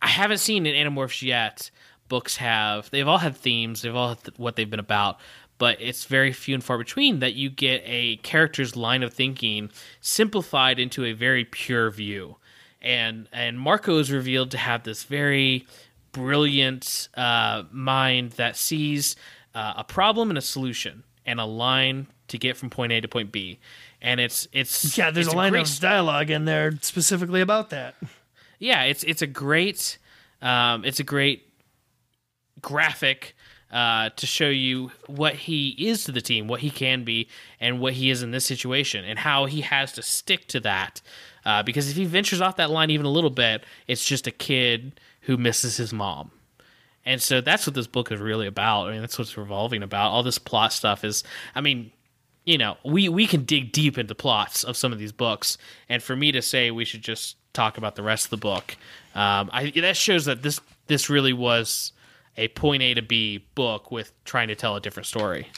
I haven't seen in Animorphs yet. Books have they've all had themes, they've all had th- what they've been about, but it's very few and far between that you get a character's line of thinking simplified into a very pure view. And and Marco is revealed to have this very brilliant uh, mind that sees uh, a problem and a solution and a line to get from point A to point B. And it's it's Yeah, there's it's a line great of dialogue in there specifically about that. yeah, it's it's a great um, it's a great graphic uh, to show you what he is to the team, what he can be, and what he is in this situation, and how he has to stick to that. Uh, because if he ventures off that line even a little bit, it's just a kid who misses his mom. And so that's what this book is really about. I mean, that's what's revolving about. All this plot stuff is, I mean, you know, we we can dig deep into plots of some of these books, and for me to say we should just talk about the rest of the book, um, I that shows that this this really was a point A to B book with trying to tell a different story.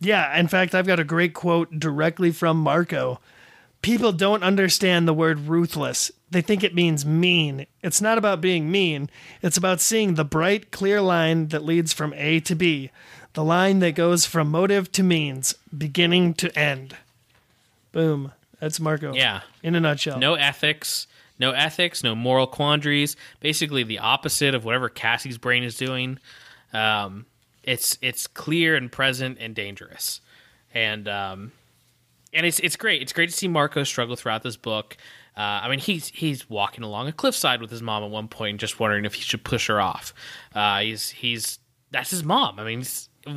Yeah, in fact, I've got a great quote directly from Marco. People don't understand the word ruthless. They think it means mean. It's not about being mean, it's about seeing the bright, clear line that leads from A to B, the line that goes from motive to means, beginning to end. Boom. That's Marco. Yeah. In a nutshell. No ethics, no ethics, no moral quandaries. Basically, the opposite of whatever Cassie's brain is doing. Um, it's it's clear and present and dangerous, and um, and it's it's great. It's great to see Marco struggle throughout this book. Uh, I mean, he's he's walking along a cliffside with his mom at one point, just wondering if he should push her off. Uh, he's he's that's his mom. I mean,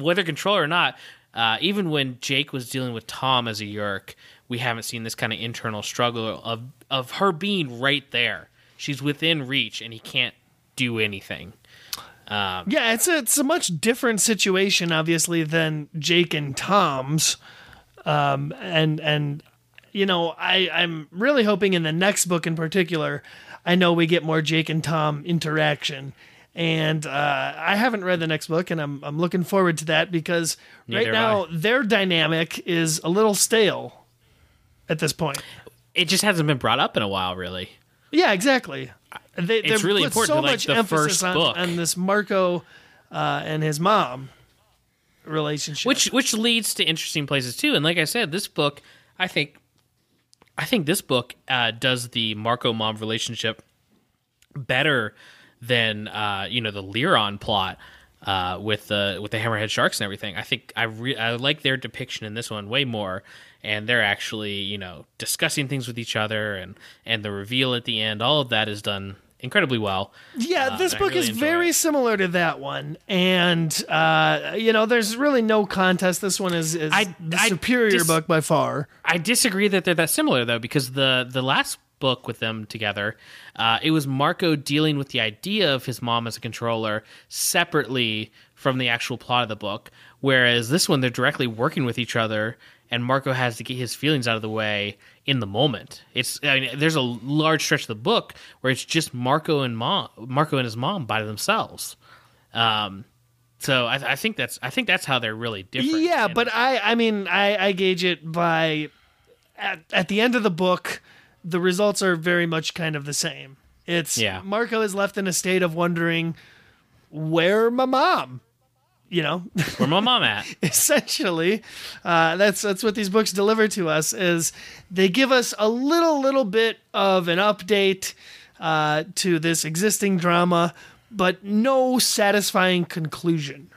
whether control or not, uh, even when Jake was dealing with Tom as a Yeerk, we haven't seen this kind of internal struggle of of her being right there. She's within reach, and he can't do anything. Um, Yeah, it's a it's a much different situation, obviously, than Jake and Tom's. Um, and and you know, I I'm really hoping in the next book in particular, I know we get more Jake and Tom interaction. And uh, I haven't read the next book, and I'm I'm looking forward to that because Neither right now their dynamic is a little stale at this point. it just hasn't been brought up in a while, really. Yeah, exactly. They, It's really put important so to, like, much the emphasis first on, book. on this Marco uh, and his mom relationship. which which leads to interesting places too. And like I said, this book, I think, I think this book uh, does the Marco mom relationship better than uh, you know the Lyron plot uh, with the with the Hammerhead sharks and everything. I think I re- I like their depiction in this one way more. And they're actually, you know, discussing things with each other, and and the reveal at the end. All of that is done incredibly well. Yeah, Uh, this book really is very it. similar to that one, and uh, you know, there's really no contest. This one is, is I- the I superior dis- book by far. I disagree that they're that similar though, because the the last book with them together, uh, it was Marco dealing with the idea of his mom as a controller separately from the actual plot of the book. Whereas this one, they're directly working with each other, and Marco has to get his feelings out of the way in the moment. It's I mean, there's a large stretch of the book where it's just Marco and mom, Marco and his mom by themselves. Um, so I, I think that's I think that's how they're really different. Yeah, And- but I, I mean, I, I gauge it by at, at the end of the book, the results are very much kind of the same. It's Yeah. Marco is left in a state of wondering where my mom. You know, [laughs] where my mom at? essentially, uh, that's that's what these books deliver to us. Is they give us a little little bit of an update uh, to this existing drama, but no satisfying conclusion.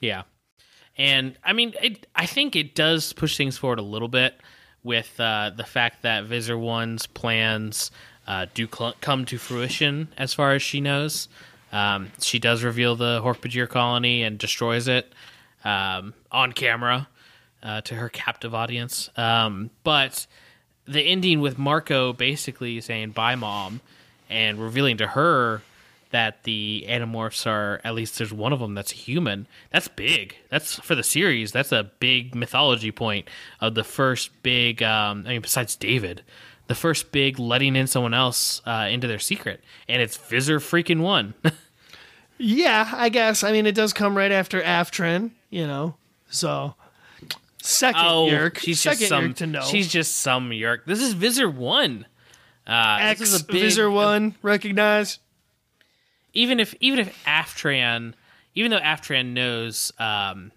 Yeah. And I mean, it, I think it does push things forward a little bit with uh, the fact that Visser One's plans uh, do cl- come to fruition as far as she knows. Um, she does reveal the Hork-Bajir colony and destroys it um, on camera uh, to her captive audience. Um, but the ending with Marco basically saying "Bye, mom," and revealing to her that the Animorphs are at least there's one of them that's human. That's big. That's for the series. That's a big mythology point of the first big. Um, I mean, besides David, the first big letting in someone else uh, into their secret, and it's Visser freaking one. [laughs] Yeah, I guess. I mean, it does come right after Aftran, you know. So second oh, Yeerk, she's second just some. Yeerk to know. She's just some Yeerk. This is Visser one. Uh, X this is a big, Visser One recognize. even if even if Aftran, even though Aftran knows um,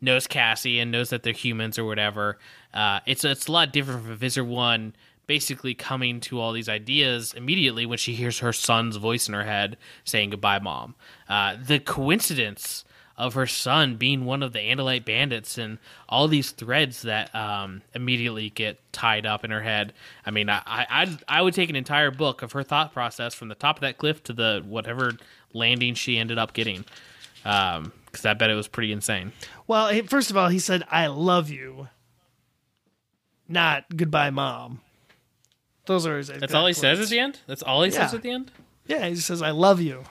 knows Cassie and knows that they're humans or whatever. Uh, it's it's a lot different from Visser One basically coming to all these ideas immediately when she hears her son's voice in her head saying goodbye, mom. Uh, the coincidence of her son being one of the Andalite bandits and all these threads that um, immediately get tied up in her head. I mean, I, I I would take an entire book of her thought process from the top of that cliff to the whatever landing she ended up getting. Um, because I bet it was pretty insane. Well, first of all, he said, I love you. Not goodbye, mom. Those are his That's all he says at the end. That's all he says at the end. Yeah, he says, I love you.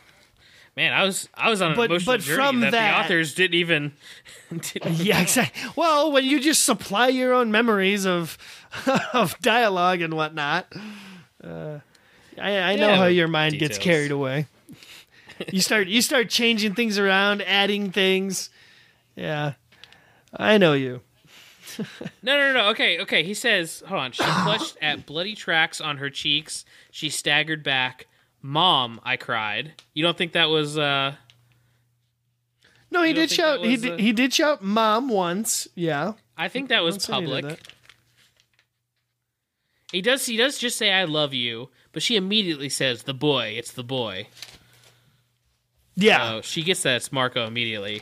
Man, I was I was on an But- emotional but journey from that, that- the authors didn't even. [laughs] didn't Yeah, exactly. Well, when you just supply your own memories of [laughs] of dialogue and whatnot, uh, I, I know Yeah, how your mind gets carried away. You start you start changing things around, adding things. Yeah, I know you. No, no, no. Okay, okay. He says, hold on. She clutched [coughs] at bloody tracks on her cheeks. She staggered back. Mom, I cried. You don't think that was uh No, he did shout. that He did, uh, he did shout "mom" once. Yeah, I think that was Once I needed public. that. He does he does just say I love you, but she immediately says the boy, it's the boy. Yeah, So she gets that it's Marco immediately.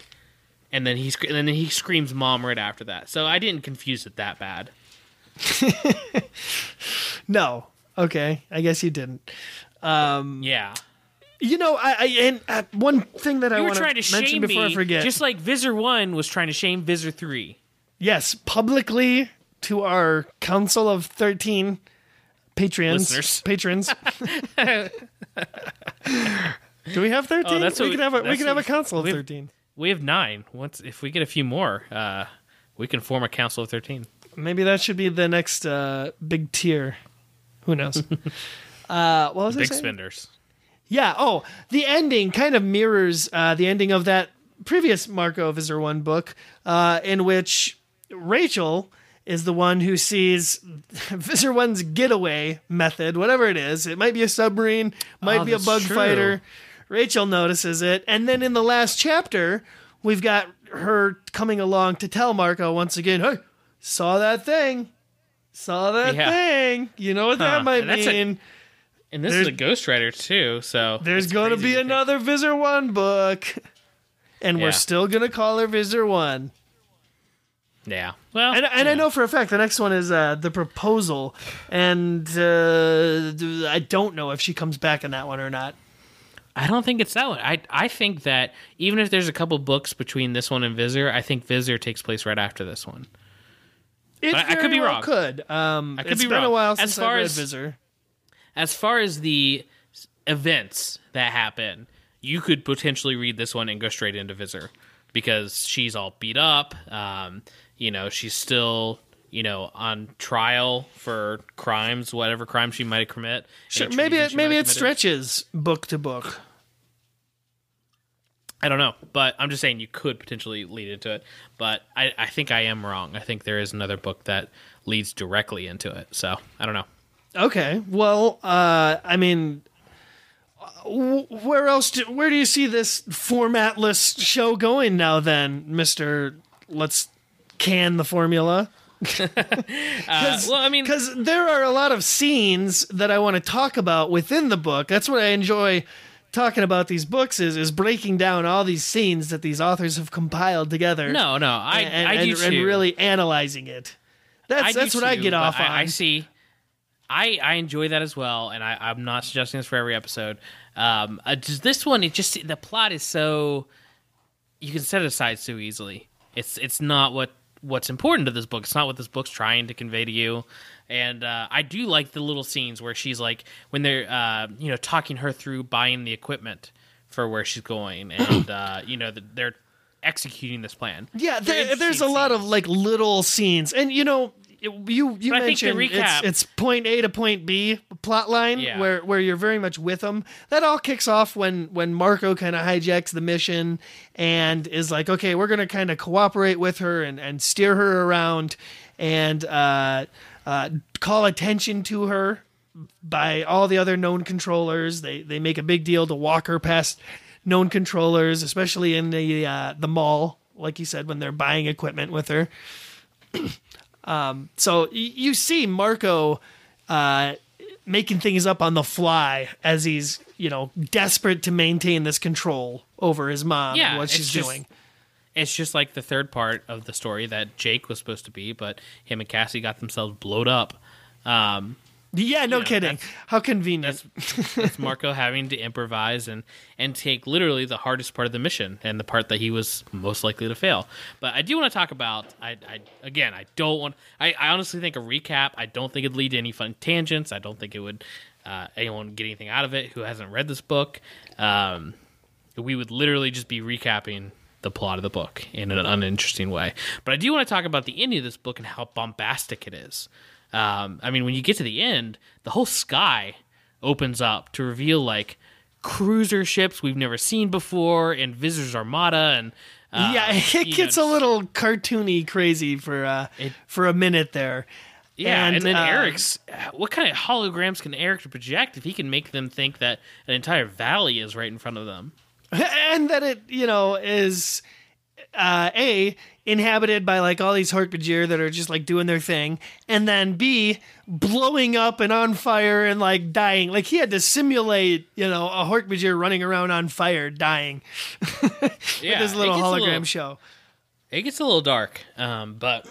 And then he sc- and then he screams mom right after that. So I didn't confuse it that bad. [laughs] no. Okay, I guess you didn't. Yeah. You know, I, I and uh, one thing that I You were want trying to mention shame before me, I forget. just like Visser One was trying to shame Visser Three. Yes, publicly to our council of 13 Patreons. Listeners. [laughs] Patrons. [laughs] Do we have 13? Oh, that's we can we- have a we can have a council of 13. We have nine. Once if we get a few more, uh, we can form a council of thirteen. Maybe that should be the next uh, big tier. Who knows? [laughs] uh, what was I Big spenders. Yeah. Oh, the ending kind of mirrors uh, the ending of that previous Marco Visser One book, uh, in which Rachel is the one who sees [laughs] Visser One's getaway method, whatever it is. It might be a submarine, might Oh, be a bug true. fighter. Rachel notices it, and then in the last chapter, we've got her coming along to tell Marco once again, "Hey, saw that thing." Saw that Yeah. thing. You know what Huh. that might And that's a- mean. And this There's- is a Ghostwriter too, so There's going to be think- another Visser 1 book. [laughs] And Yeah. we're still going to call her Visser 1. Yeah. Well, And, and I know for a fact the next one is uh, The Proposal. And uh, I don't know if she comes back in that one or not. I don't think it's that one. I I think that even if there's a couple books between this one and Visser, I think Visser takes place right after this one. It I- I could be well wrong. Could. Um, I could it's be been a wrong. while As far I read as- Visser. As far as the events that happen, you could potentially read this one and go straight into Visser because she's all beat up. Um, you know, she's still you know on trial for crimes, whatever crime she might commit. Sure, maybe it maybe it stretches book to book. I don't know, but I'm just saying you could potentially lead into it. But I, I think I am wrong. I think there is another book that leads directly into it. So I don't know. Okay. Well, uh, I mean, where else? Do, where do you see this formatless show going now? Then, Mister, let's can the formula. [laughs] Uh, well, I mean, Because there are a lot of scenes that I want to talk about within the book. That's what I enjoy talking about these books is is breaking down all these scenes that these authors have compiled together. no, no, I, and, I do and, too. and really analyzing it. That's I that's what I get off I, on. I see. I, I enjoy that as well, and I, I'm not suggesting this for every episode. Um, uh, this one, it just the plot is so you can set it aside so easily. It's it's not what what's important to this book. It's not what this book's trying to convey to you. And uh, I do like the little scenes where she's like when they're uh, you know talking her through buying the equipment for where she's going, and [coughs] uh, you know they're executing this plan. Yeah, there, there's a lot of like little scenes, and you know, you you But I think the mentioned recap- it's, it's point A to point B plot line Yeah. where where you're very much with them. That all kicks off when when Marco kind of hijacks the mission and is like, okay, we're gonna kind of cooperate with her and and steer her around and uh, uh, call attention to her by all the other known controllers. They they make a big deal to walk her past known controllers, especially in the uh, the mall like you said, when they're buying equipment with her. Um, so y- you see Marco uh, making things up on the fly as he's you know desperate to maintain this control over his mom Yeah, and what she's just- doing. It's just like the third part of the story that Jake was supposed to be, but him and Cassie got themselves blowed up. Um, Yeah, no know, kidding. How convenient. it's Marco [laughs] having to improvise and and take literally the hardest part of the mission and the part that he was most likely to fail. But I do want to talk about. I, I again, I don't want. I, I honestly think a recap. I don't think it'd lead to any fun tangents. I don't think it would uh, anyone get anything out of it who hasn't read this book. Um, we would literally just be recapping the plot of the book in an uninteresting way. But I do want to talk about the ending of this book and how bombastic it is. Um, I mean, when you get to the end, the whole sky opens up to reveal like cruiser ships we've never seen before and Vissers Armada and uh, yeah, [laughs] it gets know, a little cartoony crazy for uh, It- for a minute there. Yeah, and, then uh, Erek's. What kind of holograms can Eric project if he can make them think that an entire valley is right in front of them? [laughs] and that it you know is uh, a inhabited by like all these Hork-Bajir that are just like doing their thing, and then b blowing up and on fire and like dying. Like he had to simulate you know a Hork-Bajir running around on fire dying. [laughs] Yeah, this little hologram little- show. it gets a little dark um but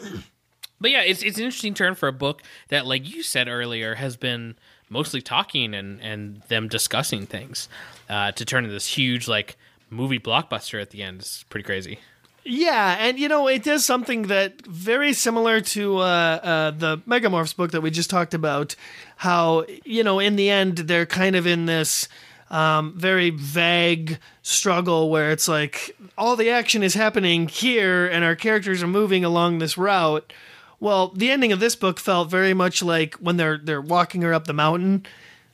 but yeah it's it's an interesting turn for a book that like you said earlier has been mostly talking and and them discussing things uh to turn into this huge like movie blockbuster at the end is pretty crazy Yeah, and you know it does something that very similar to uh, uh, the Megamorphs book that we just talked about. How you know in the end they're kind of in this um, very vague struggle where it's like all the action is happening here and our characters are moving along this route. Well, the ending of this book felt very much like when they're they're walking her up the mountain.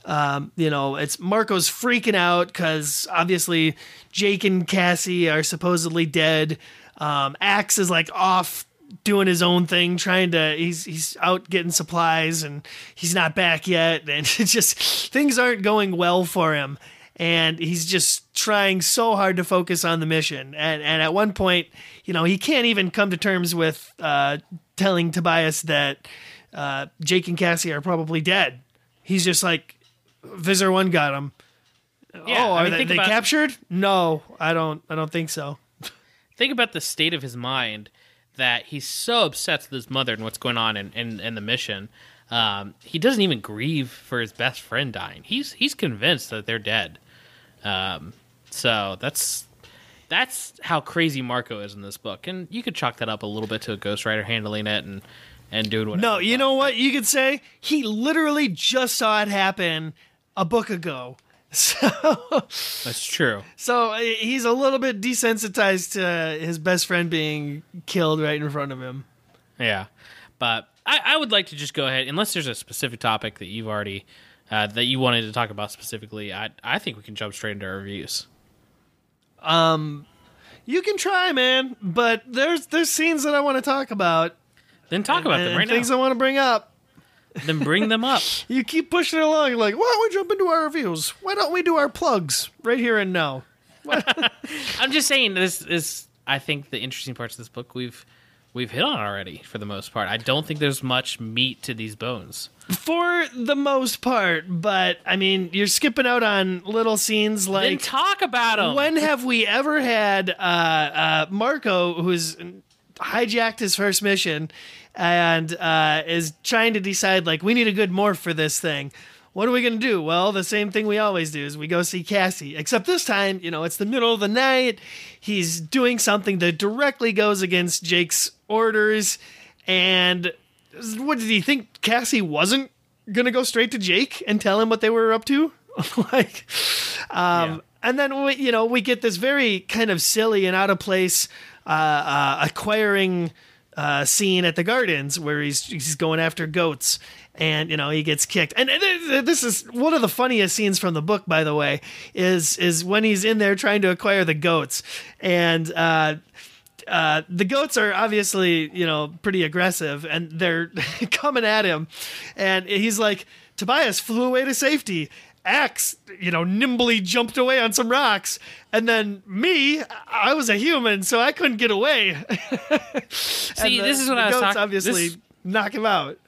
Um, you know, it's Marco's freaking out because obviously Jake and Cassie are supposedly dead. Um, Ax is like off doing his own thing, trying to. He's he's out getting supplies and he's not back yet, [laughs] and it's just things aren't going well for him. And he's just trying so hard to focus on the mission. And and at one point, you know, he can't even come to terms with uh, telling Tobias that uh, Jake and Cassie are probably dead. He's just like, Visser One got him. Yeah, oh, I are mean, they, think they about- captured? No, I don't. I don't think so. think about the state of his mind that he's so obsessed with his mother and what's going on in, in, in the mission um, he doesn't even grieve for his best friend dying he's he's convinced that they're dead um, so that's that's how crazy Marco is in this book, and you could chalk that up a little bit to a ghostwriter handling it and and doing whatever. No, you know what you could say? He literally just saw it happen a book ago. [laughs] So, that's true. so uh, he's a little bit desensitized to his best friend being killed right in front of him. Yeah, but I, I would like to just go ahead, unless there's a specific topic that you've already uh, that you wanted to talk about specifically. I I think we can jump straight into our reviews. You can try, man, but there's there's scenes that I want to talk about Then talk about and them right things now. I want to bring up. Then bring them up. [laughs] You keep pushing it along, like, why don't we jump into our reviews? Why don't we do our plugs right here and now? [laughs] I'm just saying this is I think the interesting parts of this book we've we've hit on already for the most part. I don't think there's much meat to these bones. For the most part, but I mean, you're skipping out on little scenes then like talk about them. when have we ever had uh, uh, Marco, who's hijacked his first mission and uh, is trying to decide, like, we need a good morph for this thing. What are we going to do? Well, the same thing we always do is we go see Cassie. Except this time, you know, it's the middle of the night. He's doing something that directly goes against Jake's orders. And what did he think? Cassie wasn't going to go straight to Jake and tell him what they were up to? [laughs] like, um, and then we, you know, we get this very kind of silly and out of place uh, uh, acquiring uh, scene at the gardens where he's he's going after goats, and you know he gets kicked. And this is one of the funniest scenes from the book, by the way, is is when he's in there trying to acquire the goats, and. Uh, uh, the goats are obviously, you know, pretty aggressive and they're [laughs] coming at him. And he's like, Tobias flew away to safety. Ax, you know, nimbly jumped away on some rocks, and then me, I was a human, so I couldn't get away. [laughs] See, the- this is what I was talking. Obviously, This, knock him out.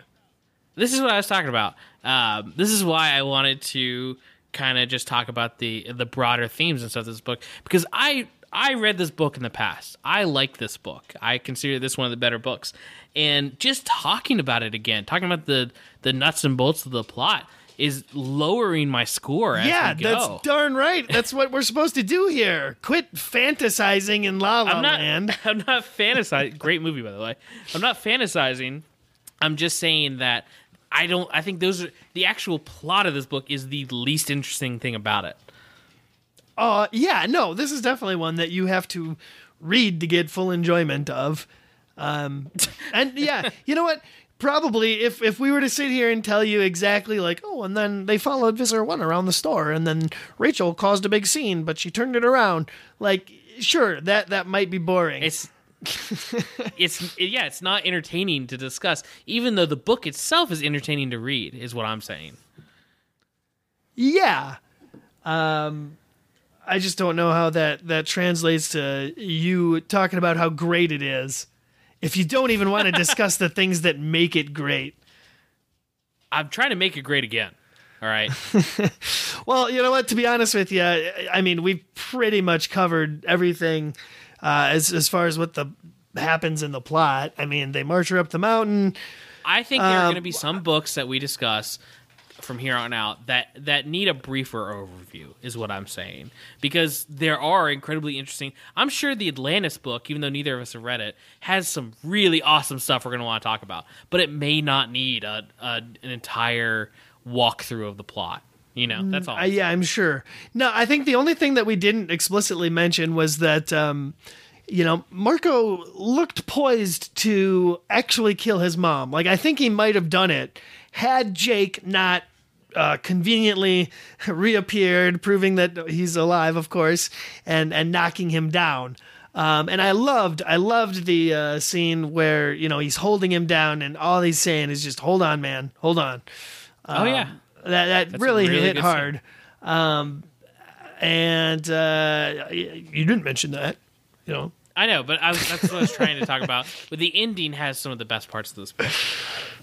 this is what I was talking about. Um, this is why I wanted to kind of just talk about the the broader themes and stuff of this book because I I read this book in the past. I like this book. I consider this one of the better books. And just talking about it again, talking about the the nuts and bolts of the plot is lowering my score as Yeah, that's darn right. That's what we're supposed to do here. Quit fantasizing in La La I'm not. Land. [laughs] I'm not fantasizing. Great movie, by the way. I'm not fantasizing. I'm just saying that I don't. I think those are the actual plot of this book is the least interesting thing about it. Uh, yeah, no, this is definitely one that you have to read to get full enjoyment of. Um, and yeah, [laughs] you know what? Probably if if we were to sit here and tell you exactly like, oh, and then they followed Visser One around the store, and then Rachel caused a big scene, but she turned it around. Like, sure, that that might be boring. It's. it's yeah, it's not entertaining to discuss, even though the book itself is entertaining to read. Is what I'm saying. yeah. Um, I just don't know how that that translates to you talking about how great it is. If you don't even want to discuss the things that make it great. I'm trying to make it great again. All right. [laughs] Well, you know what? To be honest with you, I mean, we've pretty much covered everything uh, as as far as what the happens in the plot. I mean, they march her up the mountain. I think there are Um, going to be some books that we discuss from here on out that that need a briefer overview is what I'm saying because there are incredibly interesting. I'm sure the Atlantis book, even though neither of us have read it, has some really awesome stuff we're going to want to talk about, but it may not need a, a an entire walkthrough of the plot. You know, that's all. Uh, yeah, I'm sure. No, I think the only thing that we didn't explicitly mention was that, um, you know, Marco looked poised to actually kill his mom. Like, I think he might have done it had Jake not uh, conveniently [laughs] reappeared, proving that he's alive, of course, and and knocking him down. Um, and I loved, I loved the uh, scene where you know he's holding him down, and all he's saying is just, "Hold on, man, hold on." oh yeah. That that a really, really hit hard. Um, and uh, you didn't mention that, you know. I know, but I was, that's what I was trying to talk about. [laughs] But the ending has some of the best parts of this book.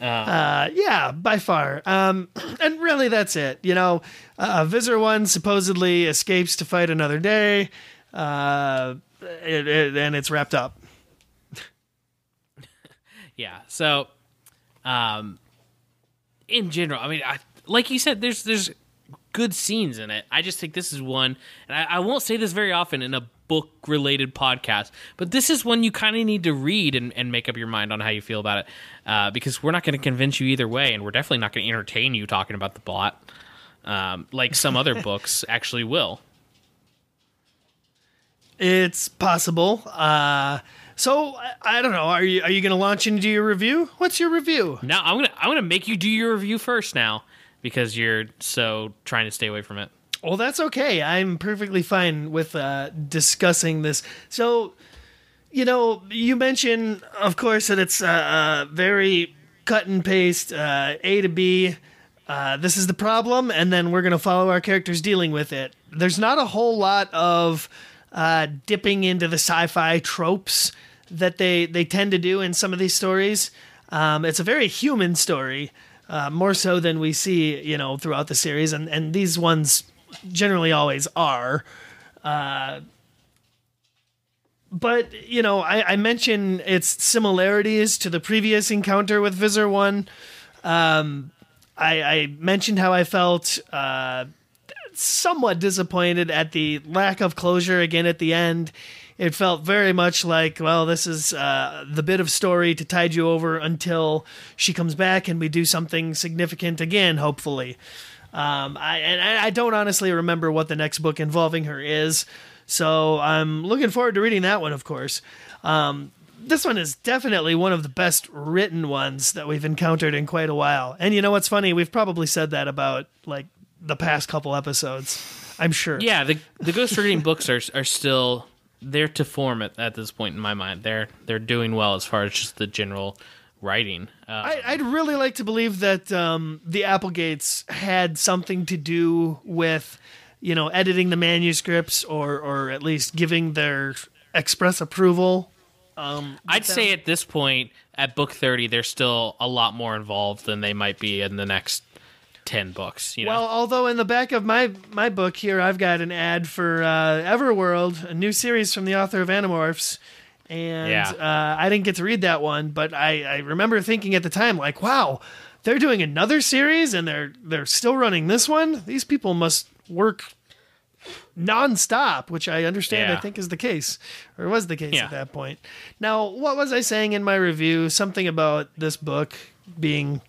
Uh, yeah, by far. Um, [clears throat] and really, that's it. You know, uh, Visser One supposedly escapes to fight another day, uh, it, it, and it's wrapped up. [laughs] Yeah. So, um, in general, I mean, I, like you said, there's there's good scenes in it. I just think this is one, and I, I won't say this very often in a book related podcast, but this is one you kind of need to read and, and make up your mind on how you feel about it, uh, because we're not going to convince you either way, and we're definitely not going to entertain you talking about the plot, um, like some other [laughs] books actually will. It's possible. Uh, so I, I don't know. Are you are you going to launch into your review? What's your review? Now I'm gonna I'm gonna make you do your review first now because you're so trying to stay away from it. Well, that's okay. I'm perfectly fine with uh, discussing this. So, you know, you mentioned, of course, that it's uh, uh, very cut and paste, uh, A to B. Uh, this is the problem, and then we're going to follow our characters dealing with it. There's not a whole lot of uh, dipping into the sci-fi tropes that they they tend to do in some of these stories. Um, it's a very human story, uh, more so than we see, you know, throughout the series, and and these ones generally always are. Uh, but you know, I, I mentioned its similarities to the previous encounter with Visser One. Um, I, I mentioned how I felt uh, somewhat disappointed at the lack of closure again at the end. It felt very much like, well, this is uh, the bit of story to tide you over until she comes back and we do something significant again, hopefully. Um, I, and I don't honestly remember what the next book involving her is, so I'm looking forward to reading that one, of course. Um, this one is definitely one of the best written ones that we've encountered in quite a while. And you know what's funny? We've probably said that about like the past couple episodes. I'm sure. Yeah, the the ghost reading books are are still they're to form at, at this point in my mind. They're they're doing well as far as just the general writing. Uh, I, I'd really like to believe that um, the Applegates had something to do with, you know, editing the manuscripts or or at least giving their express approval. Um, I'd say at this point, at book 30, they're still a lot more involved than they might be in the next 10 books. You know? Well, although in the back of my my book here, I've got an ad for uh, Everworld, a new series from the author of Animorphs, and Yeah. uh, I didn't get to read that one, but I, I remember thinking at the time, like, wow, they're doing another series and they're they're still running this one. These people must work nonstop, which I understand. I think is the case, or was the case Yeah. at that point. Now, what was I saying in my review? Something about this book being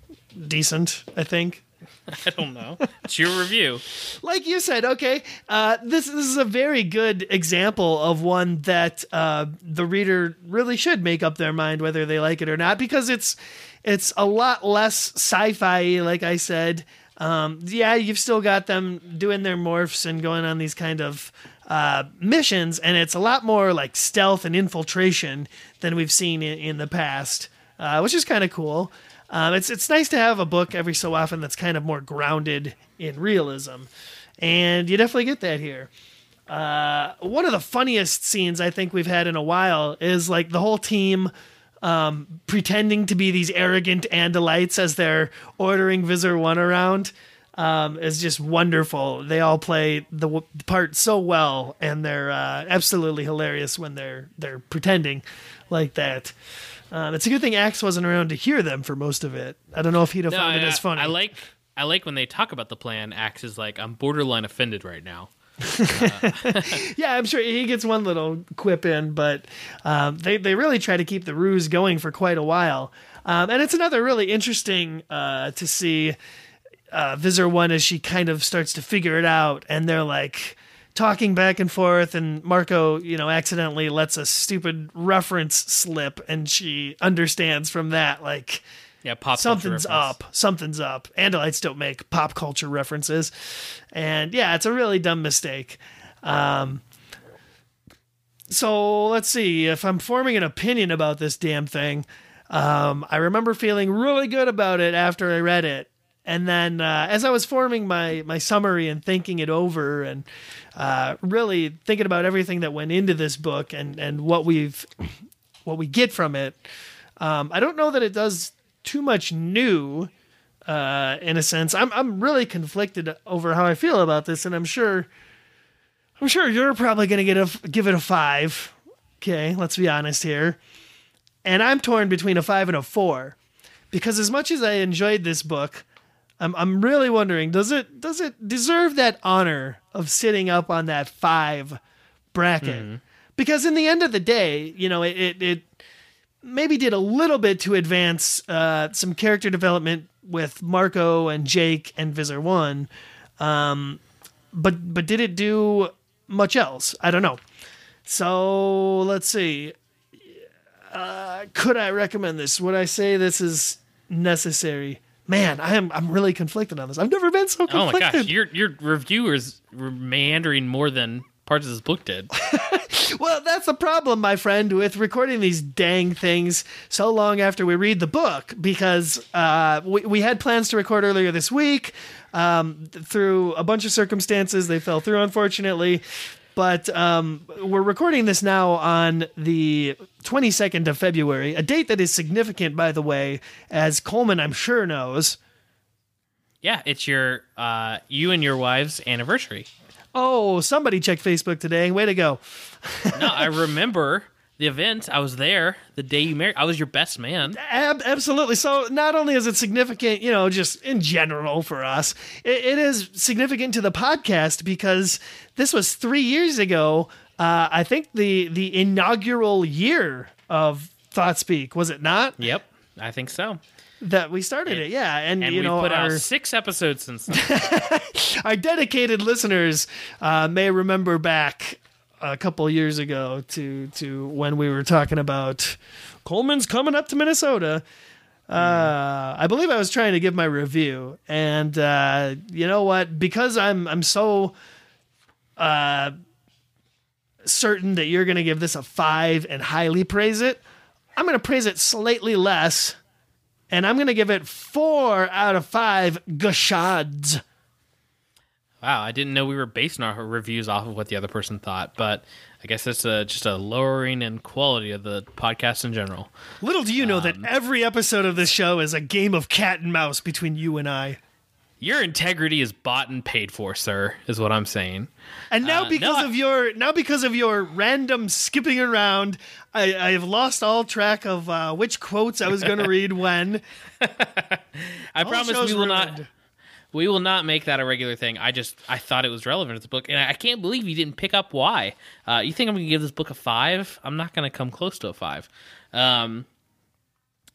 decent. I think. [laughs] I don't know. It's your review. like you said, okay, uh, this this is a very good example of one that uh, the reader really should make up their mind whether they like it or not because it's it's a lot less sci-fi. Like I said, um, yeah, you've still got them doing their morphs and going on these kind of uh, missions, and it's a lot more like stealth and infiltration than we've seen in, in the past, uh, which is kind of cool. Um, it's it's nice to have a book every so often that's kind of more grounded in realism, and you definitely get that here. Uh, one of the funniest scenes I think we've had in a while is like the whole team um, pretending to be these arrogant Andalites as they're ordering Visser One around. Um, is just wonderful. They all play the w- part so well, and they're uh, absolutely hilarious when they're they're pretending like that. Um, it's a good thing Ax wasn't around to hear them for most of it. I don't know if he'd have No, found I, it as funny. I like I like when they talk about the plan. Ax is like, I'm borderline offended right now. [laughs] yeah, I'm sure he gets one little quip in, but um, they they really try to keep the ruse going for quite a while. Um, and it's another really interesting uh, to see uh, Visser One as she kind of starts to figure it out, and they're like talking back and forth, and Marco, you know, accidentally lets a stupid reference slip, and she understands from that like Yeah, pop something's up something's up. Andalites don't make pop culture references. And yeah it's a really dumb mistake. Um, so let's see if i'm forming an opinion about this damn thing um, i remember feeling really good about it after i read it and then uh, as i was forming my my summary and thinking it over and uh, really thinking about everything that went into this book and and what we've what we get from it um, I don't know that it does too much new, uh, in a sense. I'm I'm really conflicted over how I feel about this, and I'm sure, I'm sure you're probably gonna get a give it a five. Okay, let's be honest here. And I'm torn between a five and a four, because as much as I enjoyed this book, I'm I'm really wondering does it does it deserve that honor of sitting up on that five bracket? Because in the end of the day, you know, it it, it maybe did a little bit to advance uh, some character development with Marco and Jake and Visser One, um, but but did it do much else? I don't know. So let's see. Uh, could I recommend this? Would I say this is necessary? Man, I am I'm really conflicted on this. I've never been so conflicted. Oh my gosh, your your reviewers were meandering more than parts of this book did. [laughs] Well, that's the problem, my friend, with recording these dang things so long after we read the book, because uh, we, we had plans to record earlier this week. Um, through a bunch of circumstances, they fell through, unfortunately. But um, we're recording this now on the 22nd of February, a date that is significant, by the way, as Coleman, I'm sure, knows. yeah, it's your uh, you and your wife's anniversary. Oh, somebody checked Facebook today. Way to go. No, I [laughs] remember the event. I was there the day you married. I was your best man. Ab- absolutely. So not only is it significant, you know, just in general for us, it, it is significant to the podcast because this was three years ago. Uh, I think the the inaugural year of Thought Speak was it not Yep, I think so. that we started it? Yeah, and, And you we know put our, out six episodes since [laughs] our dedicated listeners uh, may remember back a couple years ago to to when we were talking about Coleman's coming up to Minnesota. Uh, I believe I was trying to give my review, and uh, you know what? Because I'm I'm so uh, certain that you're going to give this a five and highly praise it, I'm going to praise it slightly less and I'm going to give it four out of five Gashads. Wow, I didn't know we were basing our reviews off of what the other person thought, but I guess that's a, just a lowering in quality of the podcast in general. Little do you know that Um, every episode of this show is a game of cat and mouse between you and I. Your integrity is bought and paid for, sir, is what I'm saying. And now Uh, because no, I- of your now because of your random skipping around, I, I have lost all track of uh, which quotes I was going [laughs] to read when. I All promise we will not ruined. We will not make that a regular thing. I just I thought it was relevant to the book, and I can't believe you didn't pick up why. Uh, you think I'm going to give this book a five? I'm not going to come close to a five. Um,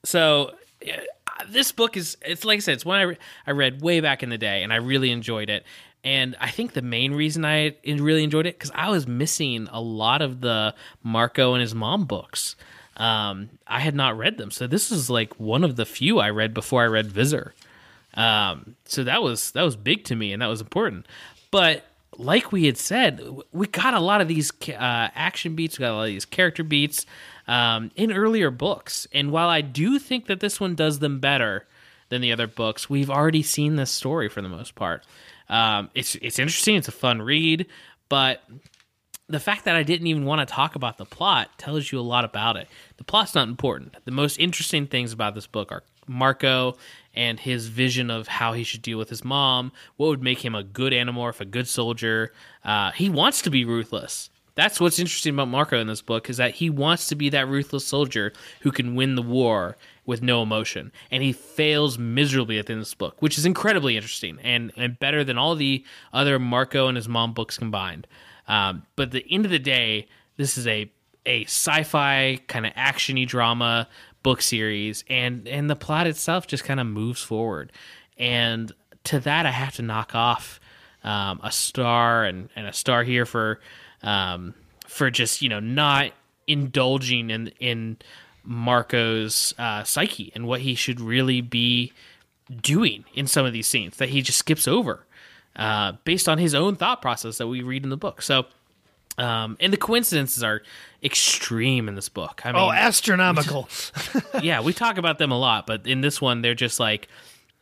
so yeah, this book is it's like I said, it's one I, re- I read way back in the day, and I really enjoyed it. And I think the main reason I really enjoyed it because I was missing a lot of the Marco and his mom books. Um, I had not read them, so this is like one of the few I read before I read Visser. Um, so that was that was big to me, and that was important. But like we had said, we got a lot of these uh, action beats, we got a lot of these character beats um, in earlier books. And while I do think that this one does them better than the other books, we've already seen this story for the most part. Um, it's it's interesting. It's a fun read, but the fact that I didn't even want to talk about the plot tells you a lot about it. The plot's not important. The most interesting things about this book are Marco and his vision of how he should deal with his mom, what would make him a good animorph, a good soldier. Uh, he wants to be ruthless. That's what's interesting about Marco in this book is that he wants to be that ruthless soldier who can win the war with no emotion, and he fails miserably at this book, which is incredibly interesting and and better than all the other Marco and his mom books combined. Um, but at the end of the day, this is a a sci-fi kind of actiony drama book series, and and the plot itself just kind of moves forward. And to that, I have to knock off um, a star and, and a star here for um, for just you know not indulging in in Marco's uh, psyche and what he should really be doing in some of these scenes that he just skips over uh, based on his own thought process that we read in the book. So, um, and the coincidences are extreme in this book. I mean, Oh, astronomical. [laughs] yeah, we talk about them a lot, but in this one, they're just like,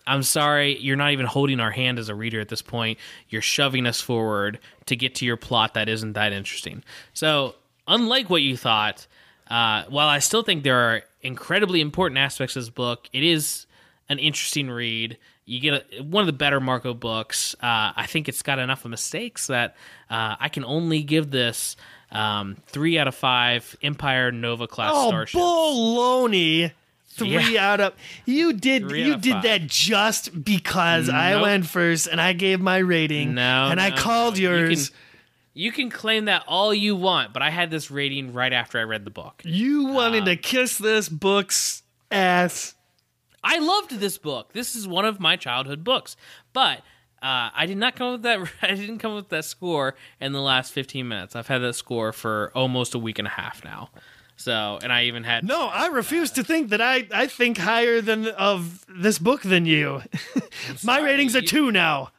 I'm sorry, you're not even holding our hand as a reader at this point. You're shoving us forward to get to your plot that isn't that interesting. So, unlike what you thought, uh, while I still think there are incredibly important aspects of this book, it is an interesting read. You get a, one of the better Marco books. Uh, I think it's got enough of mistakes that uh, I can only give this um, three out of five Empire Nova class oh, starships. baloney. Three Yeah. out of you did Three you did five. that just because I went first and I gave my rating. No, and I called no. You yours. can- You can claim that all you want, but I had this rating right after I read the book. You wanted Uh, to kiss this book's ass. I loved this book. This is one of my childhood books, but uh, I did not come up with that. [laughs] I didn't come up with that score in the last 15 minutes. I've had that score for almost a week and a half now. So, and I even had No, I refuse to think that I, I think higher than of this book than you. [laughs] my rating's a two now.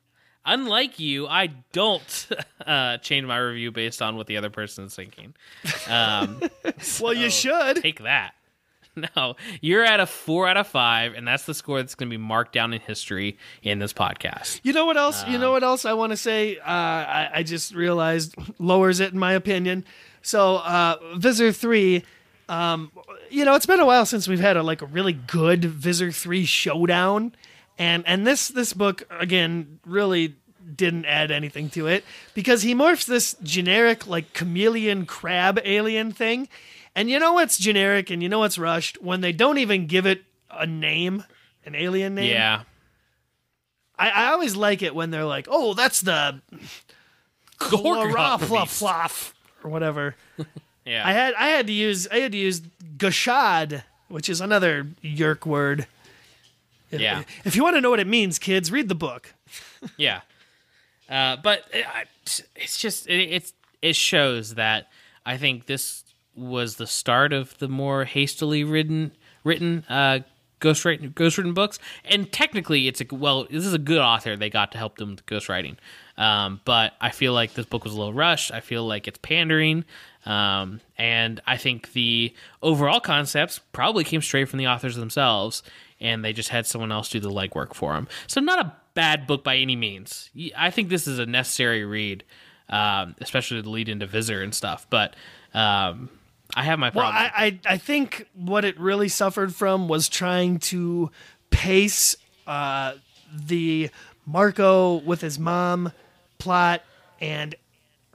unlike you, I don't [laughs] uh, change my review based on what the other person is thinking. Um, Well, you should. take that. [laughs] No, you're at a four out of five, and that's the score that's going to be marked down in history in this podcast. You know what else? you know Um, what else I want to say? Uh, I, I just realized lowers it in my opinion. So, uh, Visser three. Um, you know, it's been a while since we've had a like a really good Visser three showdown, and and this this book again really didn't add anything to it because he morphs this generic like chameleon crab alien thing, and you know what's generic and you know what's rushed when they don't even give it a name, an alien name. Yeah, I, I always like it when they're like, "Oh, that's the Gorgoth or whatever. [laughs] yeah. I had I had to use I had to use Gashad, which is another Yeerk word. If, Yeah. If you want to know what it means, kids, read the book. [laughs] Yeah, uh, but it, it's just it, it's it shows that I think this was the start of the more hastily written written uh, ghostwriting ghostwritten books. And technically, it's a well, this is a good author they got to help them with ghostwriting. Um, but I feel like this book was a little rushed. I feel like it's pandering. Um, and I think the overall concepts probably came straight from the authors themselves and they just had someone else do the legwork for them. So not a bad book by any means. I think this is a necessary read, um, especially to lead into Visser and stuff. But um, I have my Well, problem. I, I I think what it really suffered from was trying to pace uh, the Marco with his mom plot and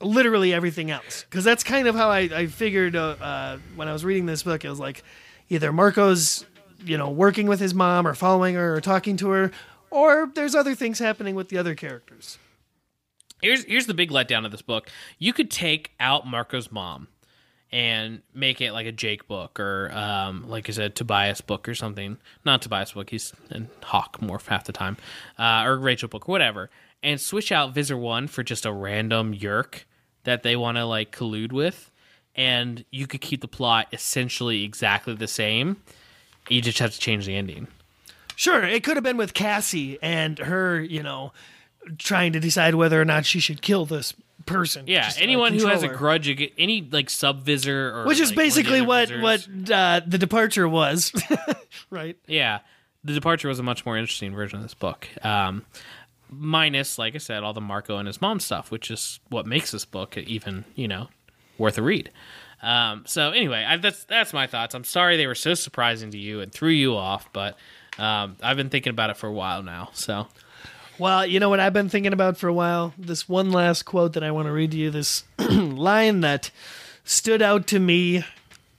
literally everything else. Because that's kind of how I, I figured uh, uh, when I was reading this book. It was like either Marco's you know working with his mom or following her or talking to her, or there's other things happening with the other characters. here's here's the big letdown of this book. You could take out Marco's mom and make it like a Jake book or um, like I said, Tobias book or something. Not Tobias book. He's in Hawk morph half the time, uh, or Rachel book, whatever. And switch out Visser one for just a random Yeerk that they want to like collude with, and you could keep the plot essentially exactly the same. You just have to change the ending. Sure, it could have been with Cassie and her, you know, trying to decide whether or not she should kill this person. Yeah, Just, anyone who has a grudge, ag- any like sub Visser or which is like, one of the basically what Vissers- what uh, the departure was, [laughs] right? Yeah, the departure was a much more interesting version of this book. Um, minus, like I said, all the Marco and his mom stuff, which is what makes this book even you know worth a read. Um, so anyway, I, that's that's my thoughts. I'm sorry they were so surprising to you and threw you off, but um, I've been thinking about it for a while now. So Well, you know what I've been thinking about for a while. This one last quote that I want to read to you. This [clears throat] line that stood out to me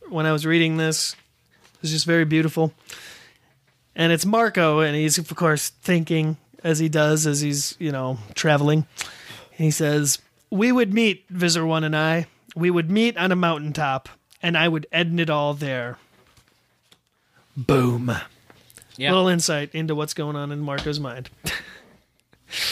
when I was reading this. It was just very beautiful. And it's Marco, and he's of course thinking as he does as he's you know traveling. And he says, "We would meet, Visser One and I. We would meet on a mountaintop, and I would end it all there." Boom. yeah, Little insight into what's going on in Marco's mind. [laughs]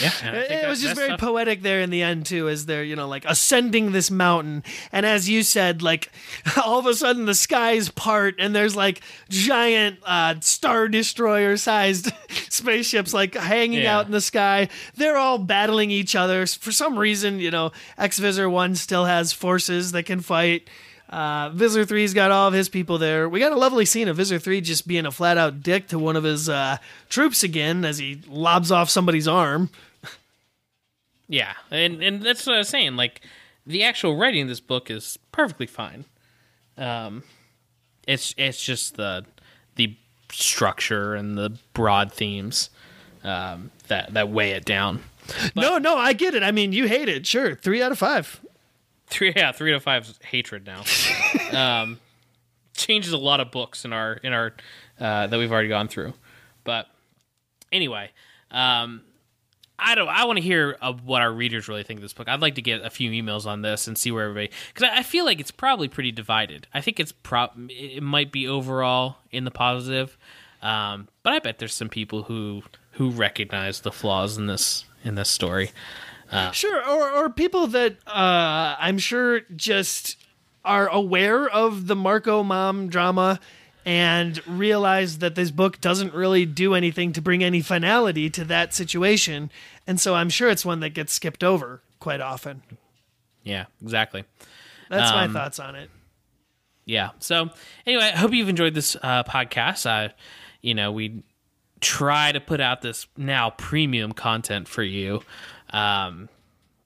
yeah, It, think it that- was just very stuff- poetic there in the end too, as they're you know like ascending this mountain, and as you said, like [laughs] all of a sudden the skies part, and there's like giant uh, star destroyer sized [laughs] spaceships like hanging Yeah. out in the sky. They're all battling each other for some reason. You know, X Visser One still has forces that can fight. Uh, Visser 3's got all of his people there. We got a lovely scene of Visser 3 just being a flat out dick to one of his uh, troops again as he lobs off somebody's arm. Yeah, and and that's what I was saying. Like the actual writing of this book is perfectly fine. Um, it's it's just the the structure and the broad themes um, that that weigh it down. no, no, I get it. I mean, you hate it. Sure. Three out of five. Three yeah, three to five is hatred now. [laughs] um, changes a lot of books in our in our uh, that we've already gone through. But anyway, um, I don't. I want to hear of what our readers really think of this book. I'd like to get a few emails on this and see where everybody because I, I feel like it's probably pretty divided. I think it's pro. It might be overall in the positive, um, but I bet there's some people who who recognize the flaws in this in this story. Sure. Or, or people that uh, I'm sure just are aware of the Marco mom drama and realize that this book doesn't really do anything to bring any finality to that situation. And so I'm sure it's one that gets skipped over quite often. Yeah, exactly. That's Um, my thoughts on it. yeah so anyway i hope you've enjoyed this uh, podcast uh, you know we try to put out this now premium content for you um,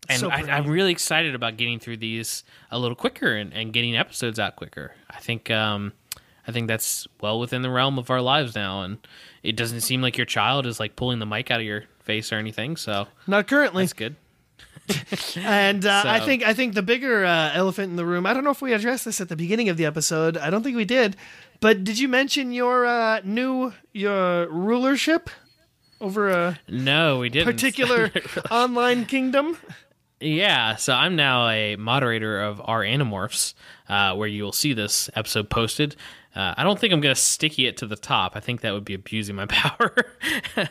and So I, I'm really excited about getting through these a little quicker and, and getting episodes out quicker i think um, i think that's well within the realm of our lives now and it doesn't seem like your child is like pulling the mic out of your face or anything so Not currently. that's good [laughs] And uh, I think I think the bigger uh, elephant in the room. I don't know if we addressed this at the beginning of the episode. I don't think we did. But did you mention your uh, new your rulership over a no we didn't particular [laughs] online kingdom? Yeah, so I'm now a moderator of our Animorphs, uh, where you will see this episode posted. Uh, I don't think I'm going to sticky it to the top. I think that would be abusing my [laughs] power.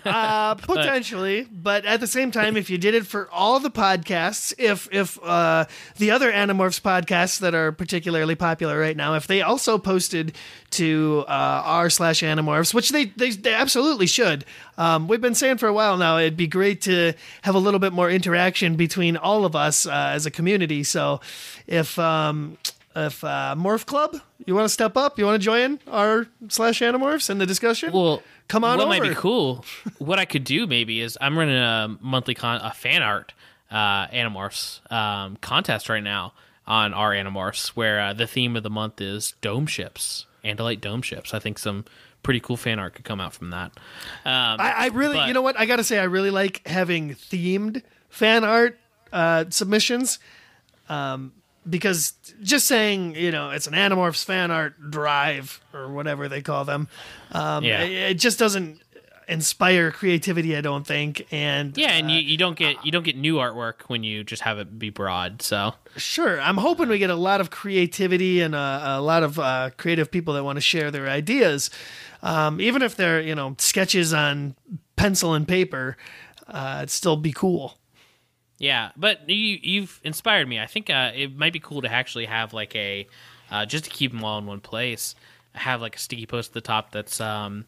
Uh, potentially, but at the same time, if you did it for all the podcasts, if if uh, the other Animorphs podcasts that are particularly popular right now, if they also posted to uh, r slash Animorphs, which they, they they absolutely should. Um, we've been saying for a while now, it'd be great to have a little bit more interaction between all of us uh, as a community. So, if um, if uh, Morph Club, you want to step up, you want to join our slash Animorphs in the discussion. Well, Come on over. What might be cool? what I could do maybe is I'm running a monthly con a fan art uh, Animorphs um, contest right now on our Animorphs, where uh, the theme of the month is dome ships, Andalite dome ships. I think some pretty cool fan art could come out from that. Um, I, I really, but- you know what? I got to say, I really like having themed fan art uh, submissions. Um, because just saying, you know, it's an Animorphs fan art drive or whatever they call them, um, Yeah. it, it just doesn't inspire creativity. I don't think. And yeah, and uh, you, you don't get you don't get new artwork when you just have it be broad. So Sure. I'm hoping we get a lot of creativity and uh, a lot of uh, creative people that want to share their ideas. Um, even if they're, you know, sketches on pencil and paper, uh, it'd still be cool. Yeah, but you you've inspired me. I think uh, it might be cool to actually have like a uh, just to keep them all in one place. Have like a sticky post at the top that's um,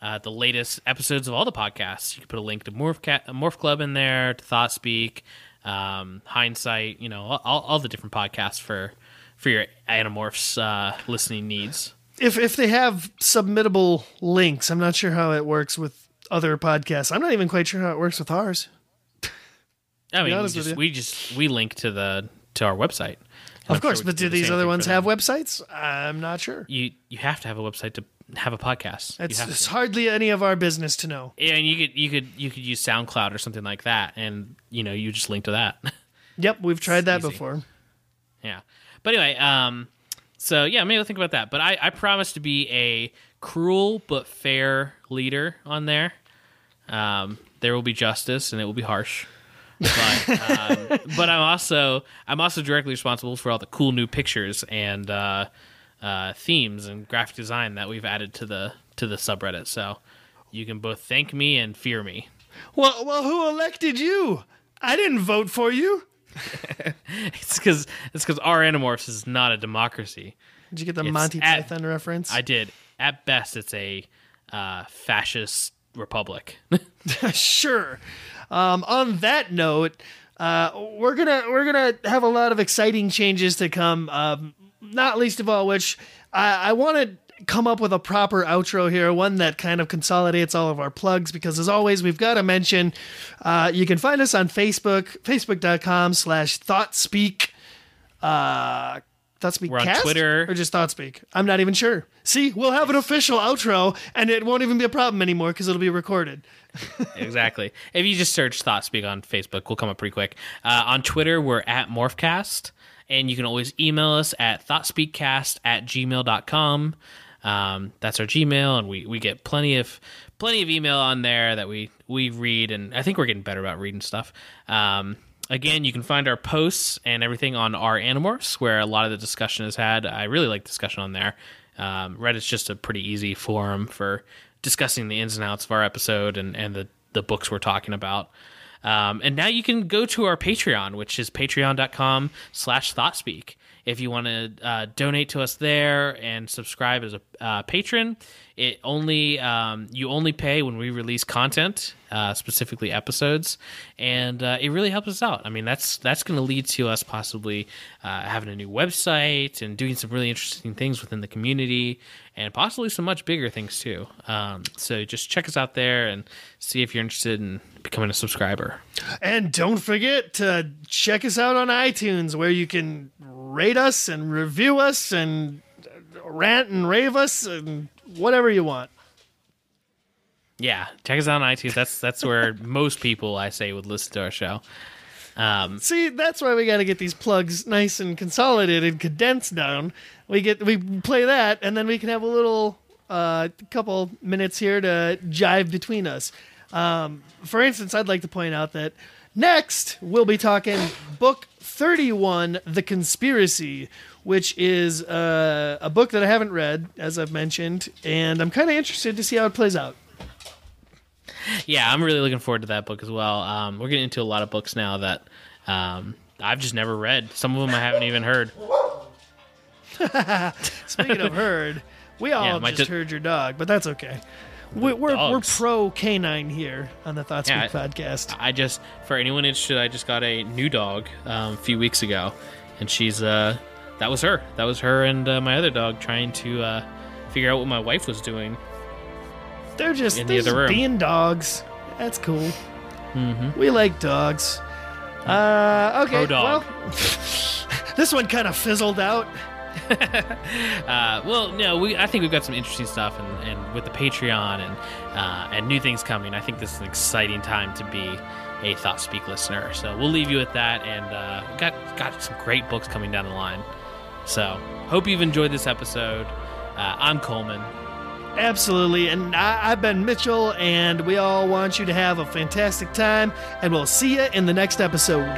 uh, the latest episodes of all the podcasts. You can put a link to Morph Cat, Morph Club in there, to Thought Speak, um, Hindsight. You know, all, all the different podcasts for for your Animorphs uh, listening needs. If if they have submittable links, I'm not sure how it works with other podcasts. I'm not even quite sure how it works with ours. I mean, we just, we just we link to the to our website. And I'm Of course, sure but can do the these other ones have websites? I'm not sure. You you have to have a website to have a podcast. It's, it's hardly any of our business to know. Yeah, and you could you could you could use SoundCloud or something like that, and you know you just link to that. [laughs] Yep, we've tried that easy. before. yeah, but anyway, um, so yeah, maybe I'll think about that. But I I promise to be a cruel but fair leader on there. Um, there will be justice, and it will be harsh. But um, but I'm also I'm also directly responsible for all the cool new pictures and uh, uh, themes and graphic design that we've added to the to the subreddit. So you can both thank me and fear me. Well, well, who elected you? I didn't vote for you. [laughs] It's because it's because our Animorphs is not a democracy. Did you get the It's Monty at- Python reference? I did. At best, it's a uh, fascist republic. [laughs] [laughs] sure. Um, on that note, uh, we're gonna we're gonna have a lot of exciting changes to come. Um, not least of all which I, I want to come up with a proper outro here, one that kind of consolidates all of our plugs. Because as always, we've got to mention uh, you can find us on Facebook, facebook.com slash ThoughtSpeak. Uh, ThoughtSpeak We're on Twitter. or just ThoughtSpeak. I'm not even sure. See, we'll have an official outro, and it won't even be a problem anymore because it'll be recorded. [laughs] exactly. If you just search ThoughtSpeak on Facebook, we'll come up pretty quick. Uh, on Twitter, we're at Morphcast, and you can always email us at thoughtspeakcast at gmail.com. Um, that's our Gmail, and we, we get plenty of plenty of email on there that we, we read, and I think we're getting better about reading stuff. Um, again, you can find our posts and everything on our Animorphs, where a lot of the discussion is had. I really like discussion on there. Um, Reddit's just a pretty easy forum for discussing the ins and outs of our episode and, and the, the books we're talking about. Um, and now you can go to our Patreon, which is patreon.com slash thoughtspeak. If you want to uh, donate to us there and subscribe as a uh, patron, it only um, you only pay when we release content, uh, specifically episodes, and uh, it really helps us out. I mean, that's that's going to lead to us possibly uh, having a new website and doing some really interesting things within the community, and possibly some much bigger things too. Um, so just check us out there and see if you're interested in becoming a subscriber. And don't forget to check us out on iTunes where you can rate us and review us and rant and rave us and whatever you want. Yeah, check us out on iTunes. That's that's where [laughs] most people I say would listen to our show. Um, See, that's why we got to get these plugs nice and consolidated, and condensed down. We get we play that, and then we can have a little uh, couple minutes here to jive between us. Um, for instance, I'd like to point out that next we'll be talking book thirty-one, "The Conspiracy," which is uh, a book that I haven't read, as I've mentioned, and I'm kind of interested to see how it plays out. yeah, I'm really looking forward to that book as well. Um, we're getting into a lot of books now that um, I've just never read. Some of them I haven't even heard. [laughs] Speaking of heard, we all Yeah, just do- heard your dog, but that's okay. We, we're we're pro canine here on the Thought Speak Yeah, I- podcast. I just, for anyone interested, I just got a new dog um, a few weeks ago, and she's uh, that was her. That was her and uh, my other dog trying to uh, figure out what my wife was doing. They're just, In they're the just being dogs. That's cool. Mm-hmm. We like dogs. Uh, okay. Pro dog. Well, [laughs] this one kind of fizzled out. [laughs] uh, well, no, we I think we've got some interesting stuff, and, and with the Patreon and uh, and new things coming, I think this is an exciting time to be a Thought Speak listener. So we'll leave you with that, and uh, got got some great books coming down the line. So hope you've enjoyed this episode. Uh, I'm Coleman. Absolutely. And I, I've been Mitchell, and we all want you to have a fantastic time, and we'll see you in the next episode.